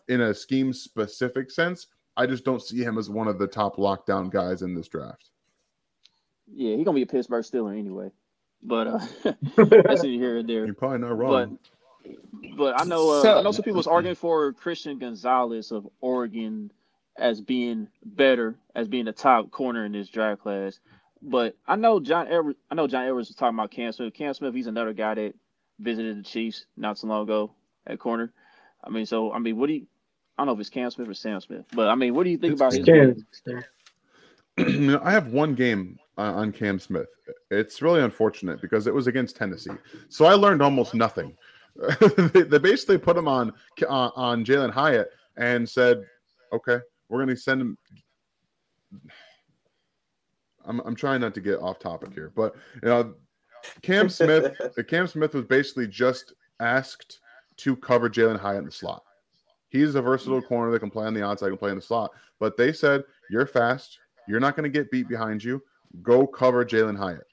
in a scheme specific sense. I just don't see him as one of the top lockdown guys in this draft. Yeah, he's gonna be a Pittsburgh Steeler anyway. But uh that's here and there. You're probably not wrong. But, but I know uh, so, I know some people was arguing for Christian Gonzalez of Oregon as being better, as being the top corner in this draft class. But I know John Edwards I know John Edwards was talking about Cam Smith. Cam Smith, he's another guy that visited the Chiefs not so long ago at corner. I mean, so I mean, what do you I don't know if it's Cam Smith or Sam Smith, but I mean, what do you think it's about his? Cam. I have one game on Cam Smith. It's really unfortunate because it was against Tennessee, so I learned almost nothing. they basically put him on uh, on Jalin Hyatt and said, "Okay, we're going to send him." I'm I'm trying not to get off topic here, but you know, Cam Smith, Cam Smith was basically just asked to cover Jalin Hyatt in the slot. He's a versatile corner that can play on the outside, can play in the slot. But they said, You're fast. You're not going to get beat behind you. Go cover Jalin Hyatt.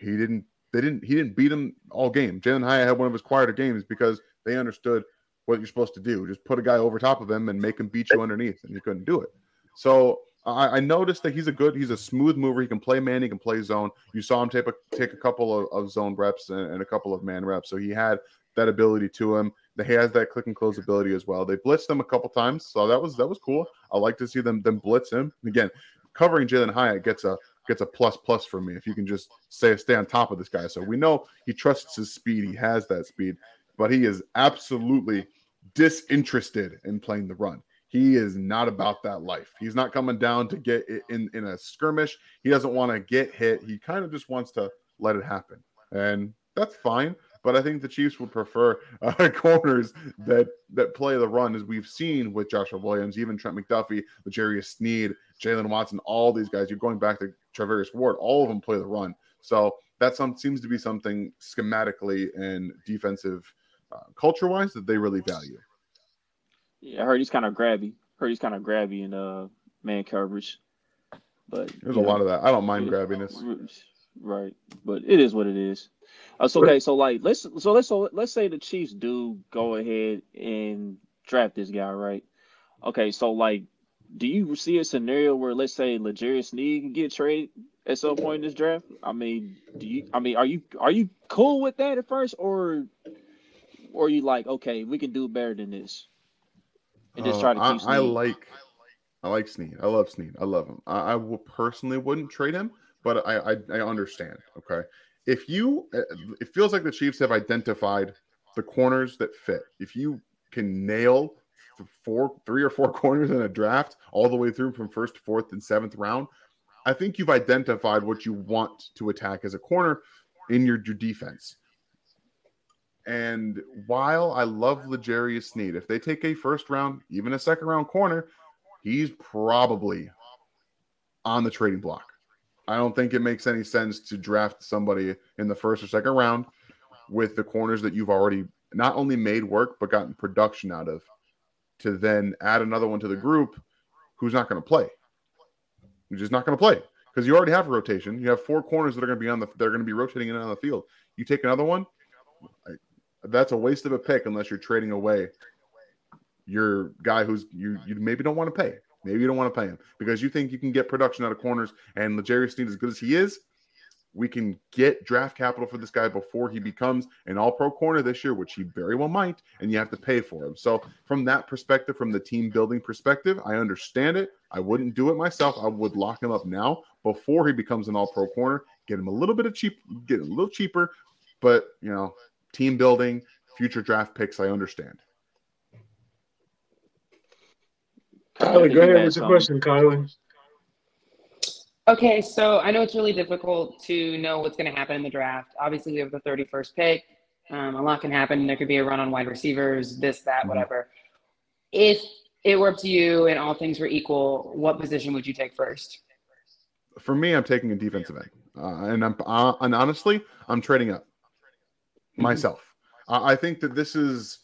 He didn't, they didn't, he didn't beat him all game. Jalin Hyatt had one of his quieter games because they understood what you're supposed to do. Just put a guy over top of him and make him beat you underneath, and you couldn't do it. So I, I, noticed that he's a good, he's a smooth mover. He can play man, he can play zone. You saw him take a take a couple of, of zone reps and, and, a couple of man reps, so he had that ability to him. That he has that click and close ability as well. They blitzed him a couple times, so that was that was cool. I like to see them them blitz him again. Covering Jalin Hyatt gets a gets a plus plus for me if you can just say stay on top of this guy. So we know he trusts his speed. He has that speed, but he is absolutely disinterested in playing the run. He is not about that life. He's not coming down to get in in a skirmish. He doesn't want to get hit. He kind of just wants to let it happen, and that's fine but I think the Chiefs would prefer uh, corners that that play the run, as we've seen with Joshua Williams, even Trent McDuffie, L'Jarius Sneed, Jaylen Watson, all these guys. You're going back to Charvarius Ward, all of them play the run. So that some seems to be something schematically and defensive uh, culture wise that they really value. Yeah, I heard he's kind of grabby. Heard he's kind of grabby in uh man coverage. But there's a know, lot of that. I don't mind grabbiness. Right, but it is what it is. Uh, so okay, so like let's so let's so let's say the Chiefs do go ahead and draft this guy, right? Okay, so like, do you see a scenario where let's say L'Jarius Sneed can get traded at some point in this draft? I mean, do you? I mean, are you are you cool with that at first, or or are you like, okay, we can do better than this, and just try to uh, keep? I, I, like, I like Sneed. I love Sneed. I love him. I, I will personally wouldn't trade him but I, I, I understand. Okay, if you, uh, it feels like the Chiefs have identified the corners that fit. If you can nail four, three or four corners in a draft, all the way through from first, fourth, and seventh round, I think you've identified what you want to attack as a corner in your, your defense. And while I love L'Jarius Sneed, if they take a first round, even a second round corner, he's probably on the trading block. I don't think it makes any sense to draft somebody in the first or second round with the corners that you've already not only made work but gotten production out of to then add another one to the group who's not going to play. Who's just not going to play because you already have a rotation. You have four corners that are going to be on the they're going to be rotating in and on the field. You take another one, I, that's a waste of a pick unless you're trading away your guy who's you you maybe don't want to pay. Maybe you don't want to pay him because you think you can get production out of corners. And L'Jarius Sneed, as good as he is, we can get draft capital for this guy before he becomes an all pro corner this year, which he very well might, and you have to pay for him. So, from that perspective, from the team building perspective, I understand it. I wouldn't do it myself. I would lock him up now before he becomes an all pro corner, get him a little bit of cheap, get a little cheaper, but you know, team building, future draft picks, I understand. Kylie, go ahead with your question, Kylie. Okay, so I know it's really difficult to know what's going to happen in the draft. Obviously, we have the 31st pick. Um, a lot can happen. There could be a run on wide receivers, this, that, Mm-hmm. whatever. If it were up to you and all things were equal, what position would you take first? For me, I'm taking a defensive end, uh, and I'm uh, and honestly, I'm trading up myself. Uh, I think that this is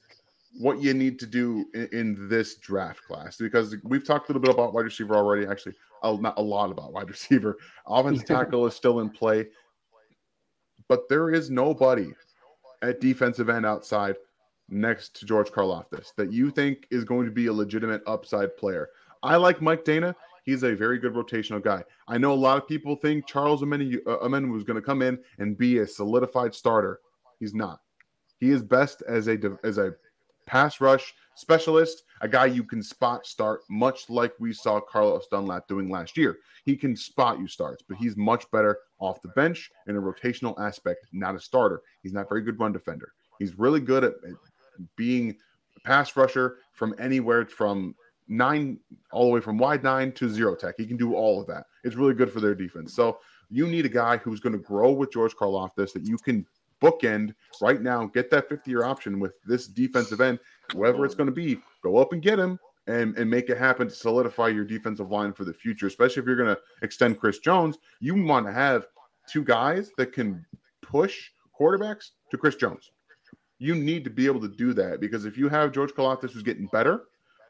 what you need to do in, in, this draft class because we've talked a little bit about wide receiver already. Actually, a, not a lot about wide receiver. Offensive tackle is still in play, but there is nobody at defensive end outside next to George Karlaftis that you think is going to be a legitimate upside player. I like Mike Danna. He's a very good rotational guy. I know a lot of people think Charles Amen uh, was going to come in and be a solidified starter. He's not. He is best as a as a pass rush specialist, a guy you can spot start, much like we saw Carlos Dunlap doing last year. He can spot you starts, but he's much better off the bench in a rotational aspect, not a starter. He's not very good run defender. He's really good at being a pass rusher from anywhere from nine all the way from wide nine to zero tech. He can do all of that. It's really good for their defense. So you need a guy who's going to grow with George Karlaftis that you can bookend right now, get that 50 year option with this defensive end, whoever it's going to be, go up and get him and, and make it happen to solidify your defensive line for the future, especially if you're going to extend Chris Jones. You want to have two guys that can push quarterbacks to Chris Jones. You need to be able to do that because if you have George Karlaftis who's getting better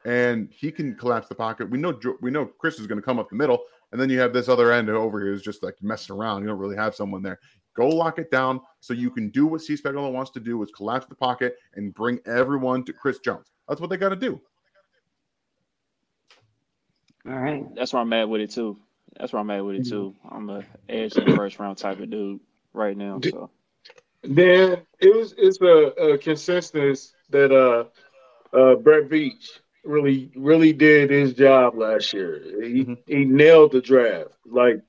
and he can collapse the pocket, we know we know Chris is going to come up the middle, and then you have this other end over here who's just like messing around. You don't really have someone there. Go lock it down so you can do what C Spagnuolo wants to do, is collapse the pocket and bring everyone to Chris Jones. That's what they got to do. All right. That's where I'm at with it too. That's where I'm at with it too. I'm a edge in the first round type of dude right now. So then it was it's a, a consensus that uh uh Brett Veach really really did his job last year. He mm-hmm. he nailed the draft like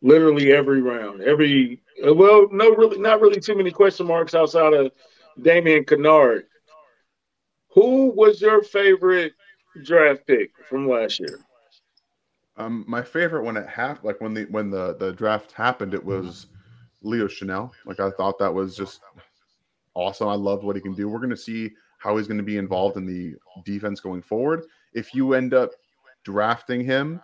literally every round. Every well, no, really, not really too many question marks outside of Darian Kinnard. Who was your favorite draft pick from last year? Um, my favorite when it happened, like when the when the the draft happened, it was Leo Chenal. Like I thought that was just awesome. I loved what he can do. We're gonna see how he's going to be involved in the defense going forward. If you end up drafting him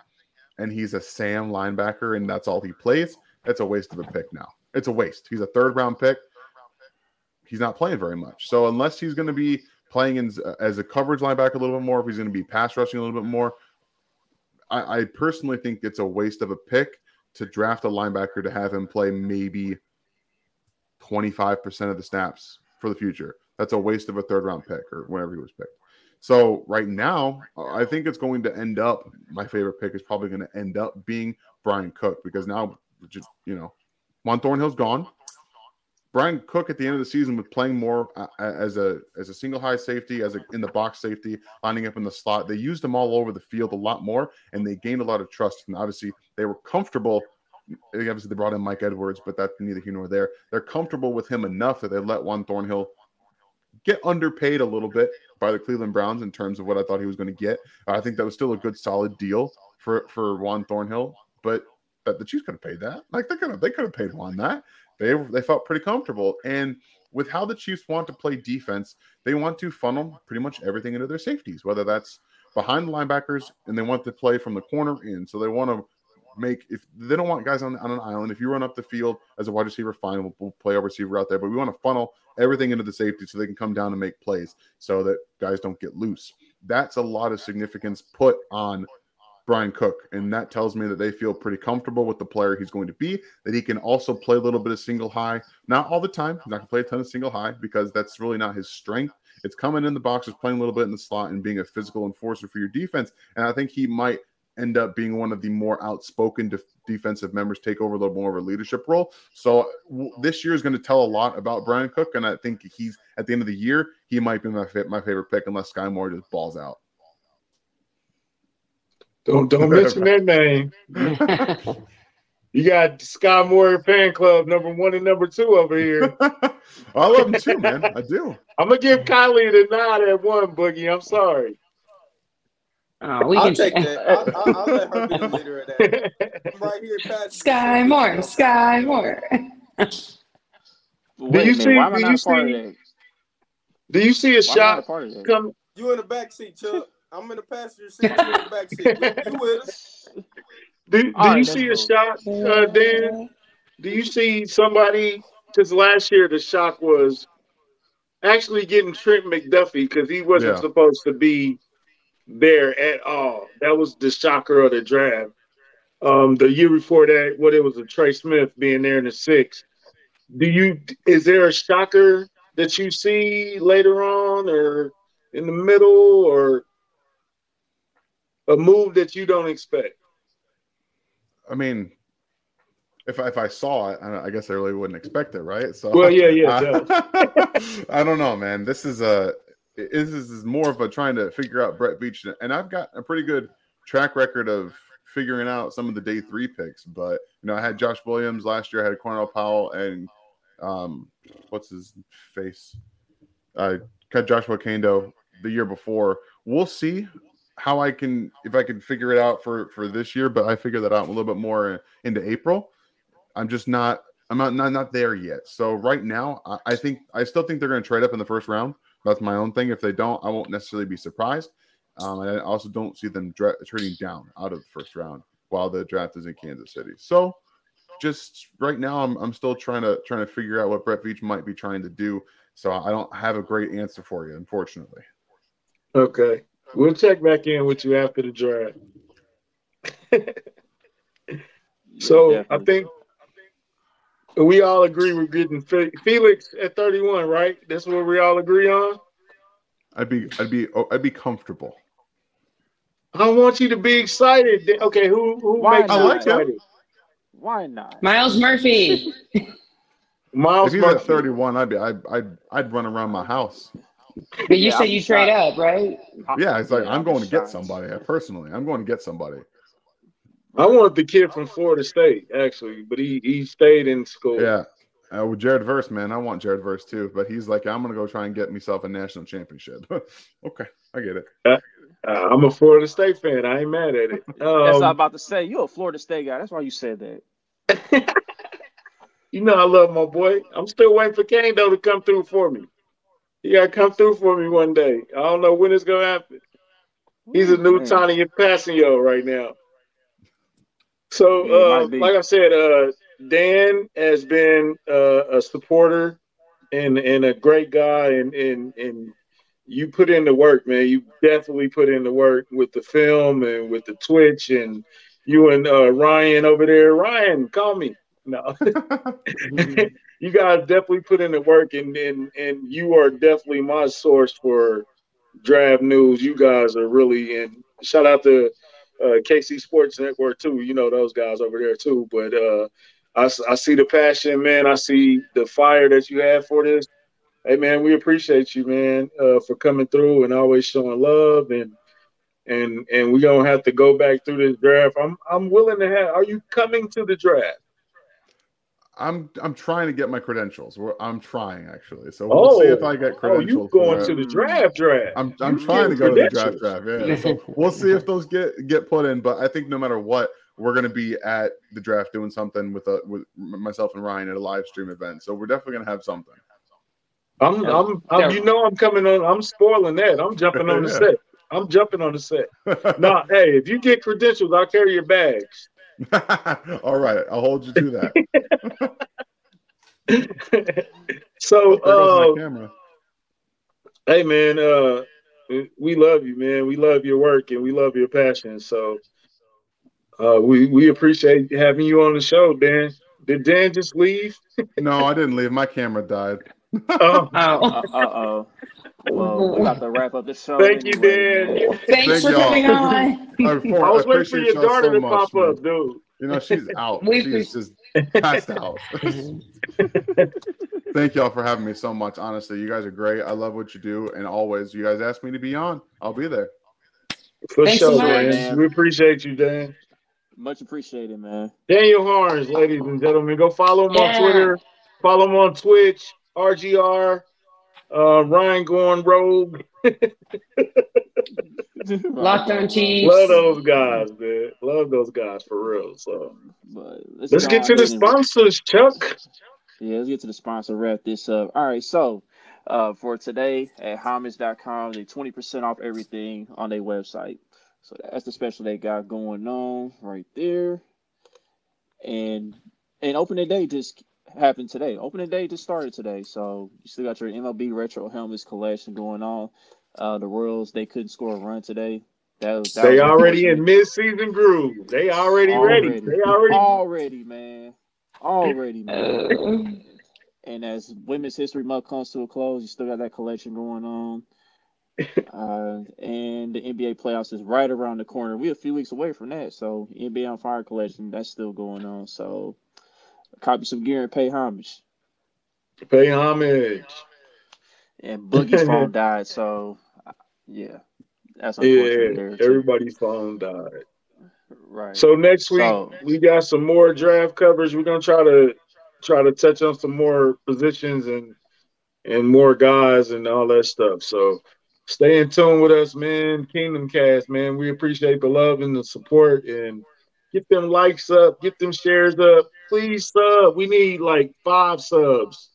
and he's a Sam linebacker and that's all he plays, that's a waste of a pick now. It's a waste. He's a third round pick. He's not playing very much. So unless he's going to be playing in, as a coverage linebacker a little bit more, if he's going to be pass rushing a little bit more, I, I personally think it's a waste of a pick to draft a linebacker to have him play maybe 25% of the snaps for the future. That's a waste of a third round pick or whenever he was picked. So right now, I think it's going to end up. My favorite pick is probably going to end up being Bryan Cook because now, just you know, Juan Thornhill's gone. Bryan Cook at the end of the season was playing more uh, as a as a single high safety, as a in the box safety, lining up in the slot. They used him all over the field a lot more, and they gained a lot of trust. And obviously, they were comfortable. Obviously, they brought in Mike Edwards, but that's neither here nor there. They're comfortable with him enough that they let Juan Thornhill get underpaid a little bit by the Cleveland Browns in terms of what I thought he was going to get. I think that was still a good, solid deal for for Juan Thornhill, but that the Chiefs could have paid that. Like they could have they could have paid Juan that. They they felt pretty comfortable and with how the Chiefs want to play defense, they want to funnel pretty much everything into their safeties, whether that's behind the linebackers and they want to play from the corner in. So they want to make if they don't want guys on, on an island. If you run up the field as a wide receiver, fine, we'll, we'll play a receiver out there. But we want to funnel everything into the safety so they can come down and make plays so that guys don't get loose. That's a lot of significance put on Bryan Cook. And that tells me that they feel pretty comfortable with the player he's going to be, that he can also play a little bit of single high. Not all the time. He's not going to play a ton of single high because that's really not his strength. It's coming in the boxes, playing a little bit in the slot, and being a physical enforcer for your defense. And I think he might end up being one of the more outspoken def- defensive members, take over a little more of a leadership role. So w- this year is going to tell a lot about Bryan Cook, and I think he's at the end of the year he might be my my favorite pick unless Skyy Moore just balls out. Don't don't mention that name. you got Skyy Moore fan club number one and number two over here. I love him too, man. I do. I'm gonna give Kylie the nod at one boogie. I'm sorry. Oh, we I'll can take that. I'll, I'll, I'll, let her be the leader of that. I'm right here, Pat. Skyy Moore, Skyy Moore. do you see? Do you see? Do you see a why shot come? You in the back seat, Chuck. I'm in the passenger seat. You in the back seat. You, with us? Do, do right, you see a shot, uh, Dan? Do you see somebody? Because last year the shock was actually getting Trent McDuffie because he wasn't yeah. supposed to be there at all. That was the shocker of the draft. Um, the year before that, what it was a Trey Smith being there in the six. Do you is there a shocker that you see later on or in the middle or a move that you don't expect? I mean, if I, if I saw it, I guess I really wouldn't expect it, right? So, well, yeah, yeah. I, I don't know, man. This is a this is more of a trying to figure out Brett Veach, and I've got a pretty good track record of figuring out some of the day three picks. But you know, I had Josh Williams last year, I had Cornell Powell, and um, what's his face? I cut Joshua Kaindoh the year before. We'll see how I can if I can figure it out for for this year, but I figure that out a little bit more into April. I'm just not I'm not not, not there yet. So right now, I, I think I still think they're going to trade up in the first round. That's my own thing. If they don't, I won't necessarily be surprised. Um, and I also don't see them dra- trading down out of the first round while the draft is in Kansas City. So just right now, I'm, I'm still trying to trying to figure out what Brett Veach might be trying to do. So I don't have a great answer for you, unfortunately. Okay, we'll check back in with you after the draft. so yeah, I think we all agree we're getting Felix at 31, right? That's what we all agree on. I'd be, I'd be, oh, I'd be comfortable. I don't want you to be excited. Okay, who who Why makes you excited? Why not? Myles Murphy. Myles if he's Murphy. at 31, I'd be, I'd, I'd, I'd run around my house. But you yeah, said you trade up, right? Yeah, it's like I'm going to get somebody. Personally, I'm going to get somebody. I wanted the kid from Florida State actually, but he he stayed in school. Yeah. Uh, with Jared Verse, man, I want Jared Verse too, but he's like, I'm gonna go try and get myself a national championship. okay, I get it. Uh, uh, I'm a Florida State fan. I ain't mad at it. Um, That's what I'm about to say. You're a Florida State guy. That's why you said that. you know I love my boy. I'm still waiting for Kaindoh to come through for me. He gotta come through for me one day. I don't know when it's gonna happen. He's a new Tanoh Kpassagnon right now. So, uh, like I said, uh, Dan has been uh, a supporter and and a great guy, and and and you put in the work, man. You definitely put in the work with the film and with the Twitch, and you and uh, Ryan over there. Ryan, call me. No, you guys definitely put in the work, and and and you are definitely my source for draft news. You guys are really in. Shout out to uh, KC Sports Network too. You know those guys over there too. But uh, I, I see the passion, man. I see the fire that you have for this. Hey, man, we appreciate you, man, uh, for coming through and always showing love and and and we gonna have to go back through this draft. I'm I'm willing to have. Are you coming to the draft? I'm I'm trying to get my credentials. I'm trying actually. So we'll oh, see if I get credentials. Oh, you going to the draft draft? I'm I'm you trying to go to the draft draft. Yeah. so we'll see if those get get put in. But I think no matter what, we're going to be at the draft doing something with a with myself and Ryan at a live stream event. So we're definitely going to have something. I'm, I'm, I'm, you know, I'm coming on. I'm spoiling that. I'm jumping on the set. I'm jumping on the set. nah, hey, if you get credentials, I'll carry your bags. All right, I'll hold you to that. so, uh, hey, man, uh, we love you, man. We love your work and we love your passion. So, uh, we we appreciate having you on the show, Dan. Did Dan just leave? no, I didn't leave. My camera died. Oh. Uh oh. Well, we got to wrap up the show. Thank anyway. you, Dan. Thanks Thank for y'all. coming on. I, was waiting for your daughter so to pop man. up, dude. You know, she's out. she's just passed out. Thank y'all for having me so much. Honestly, you guys are great. I love what you do. And always, you guys ask me to be on, I'll be there. For Thanks sure, so man. We appreciate you, Dan. Much appreciated, man. Daniel Harms, ladies and gentlemen. Go follow him yeah. on Twitter. Follow him on Twitch, RGR. Uh, Ryan going rogue. Locked on Chiefs. Love those guys, man. Love those guys for real. So let's, let's get to the sponsors, Chuck. Yeah, let's get to the sponsor. Wrap this up. All right, so uh, for today at homage.com, they 20% off everything on their website. So that's the special they got going on right there. And and opening day just happened today. Opening day just started today. So you still got your MLB retro helmets collection going on. Uh, the Royals they couldn't score a run today. That, that they already in mid-season groove. They already, already ready. They already already man, already man. and as Women's History Month comes to a close, you still got that collection going on. uh, and the NBA playoffs is right around the corner. We're a few weeks away from that, so NBA on Fire collection that's still going on. So copy some gear and pay homage. Pay homage. And Boogie's phone died, so yeah, that's yeah. Everybody's phone died. Right. So next week so, we got some more draft coverage. We're gonna try to try to touch on some more positions and and more guys and all that stuff. So stay in tune with us, man. Kingdom Kast, man. We appreciate the love and the support and get them likes up, get them shares up. Please sub. We need like five subs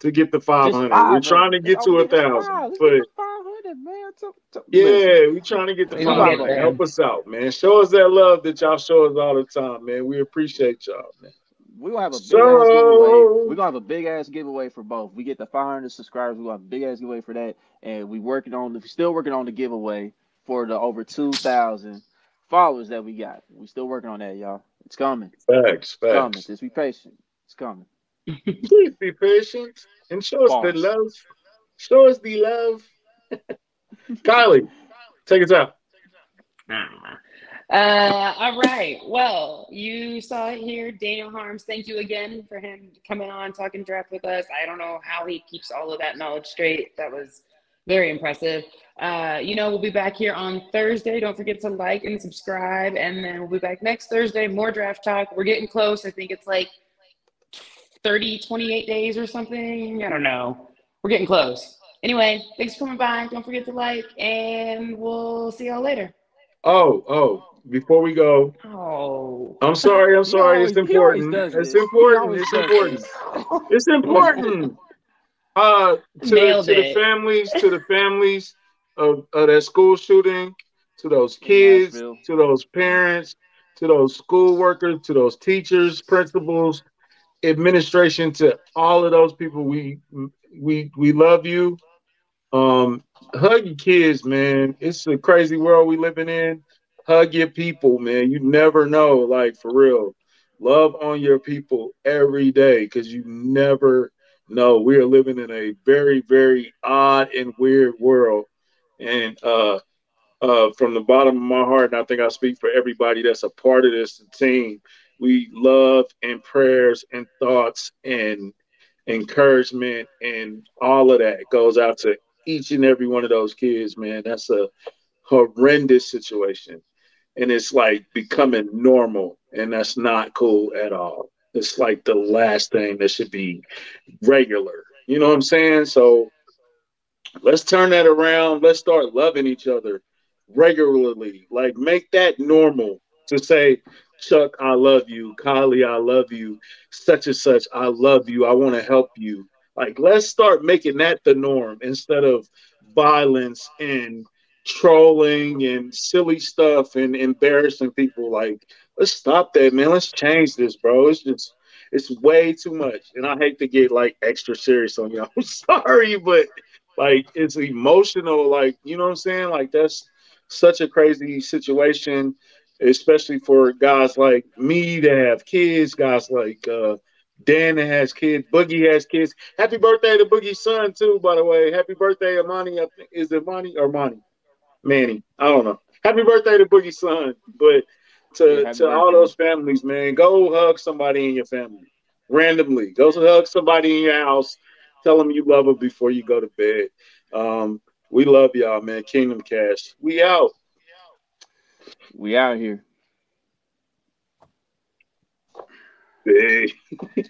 to get the 500. We're trying to get to a thousand, but man. yeah, we trying to get the 500. Help us out, man. Show us that love that y'all show us all the time, man. We appreciate y'all, man. We're gonna have a big so... ass giveaway. We're gonna have a big ass giveaway for both. We get the 500 subscribers. We're gonna have a big ass giveaway for that, and we working on the still working on the giveaway for the over 2,000 followers that we got. We still working on that, y'all. It's coming. Facts, facts. It's coming. Just be patient. It's coming. Please be patient and show us the love. Show us the love. Kylie, take us out. Uh, all right. Well, you saw it here. Daniel Harms, thank you again for him coming on, talking draft with us. I don't know how he keeps all of that knowledge straight. That was very impressive. Uh, you know, we'll be back here on Thursday. Don't forget to like and subscribe. And then we'll be back next Thursday. More draft talk. We're getting close. I think it's like 30, 28 days or something. I don't know. We're getting close. Anyway, thanks for coming by. Don't forget to like, and we'll see y'all later. Oh, oh, before we go. Oh. I'm sorry. I'm sorry. It's important. It's important. It's important. It's important. Uh, to, the, to the families, to the families of, of that school shooting, to those kids, to those parents, to those school workers, to those teachers, principals, administration, to all of those people. We we we love you. Um, hug your kids, man. It's a crazy world we living in. Hug your people, man. You never know, like for real. Love on your people every day because you never no, we are living in a very, very odd and weird world. And uh, uh, from the bottom of my heart, and I think I speak for everybody that's a part of this team, we love and prayers and thoughts and encouragement and all of that goes out to each and every one of those kids, man. That's a horrendous situation. And it's like becoming normal, and that's not cool at all. It's like the last thing that should be regular. You know what I'm saying? So let's turn that around. Let's start loving each other regularly. Like make that normal to say, Chuck, I love you. Kylie, I love you. Such and such, I love you. I want to help you. Like let's start making that the norm instead of violence and trolling and silly stuff and embarrassing people. Like let's stop that, man. Let's change this, bro. It's just it's way too much. And I hate to get like extra serious on y'all. I'm sorry, but like it's emotional, like you know what I'm saying? Like that's such a crazy situation, especially for guys like me that have kids, guys like uh Dan that has kids, Boogie has kids. Happy birthday to Boogie's son too, by the way. Happy birthday, Amani. I think is it Money or Money? Manny. I don't know. Happy birthday to Boogie's son. But to to all those families, man. Go hug somebody in your family randomly. Go hug somebody in your house. Tell them you love them before you go to bed. Um, we love y'all, man. Kingdom Kast. We out. We out here. Hey.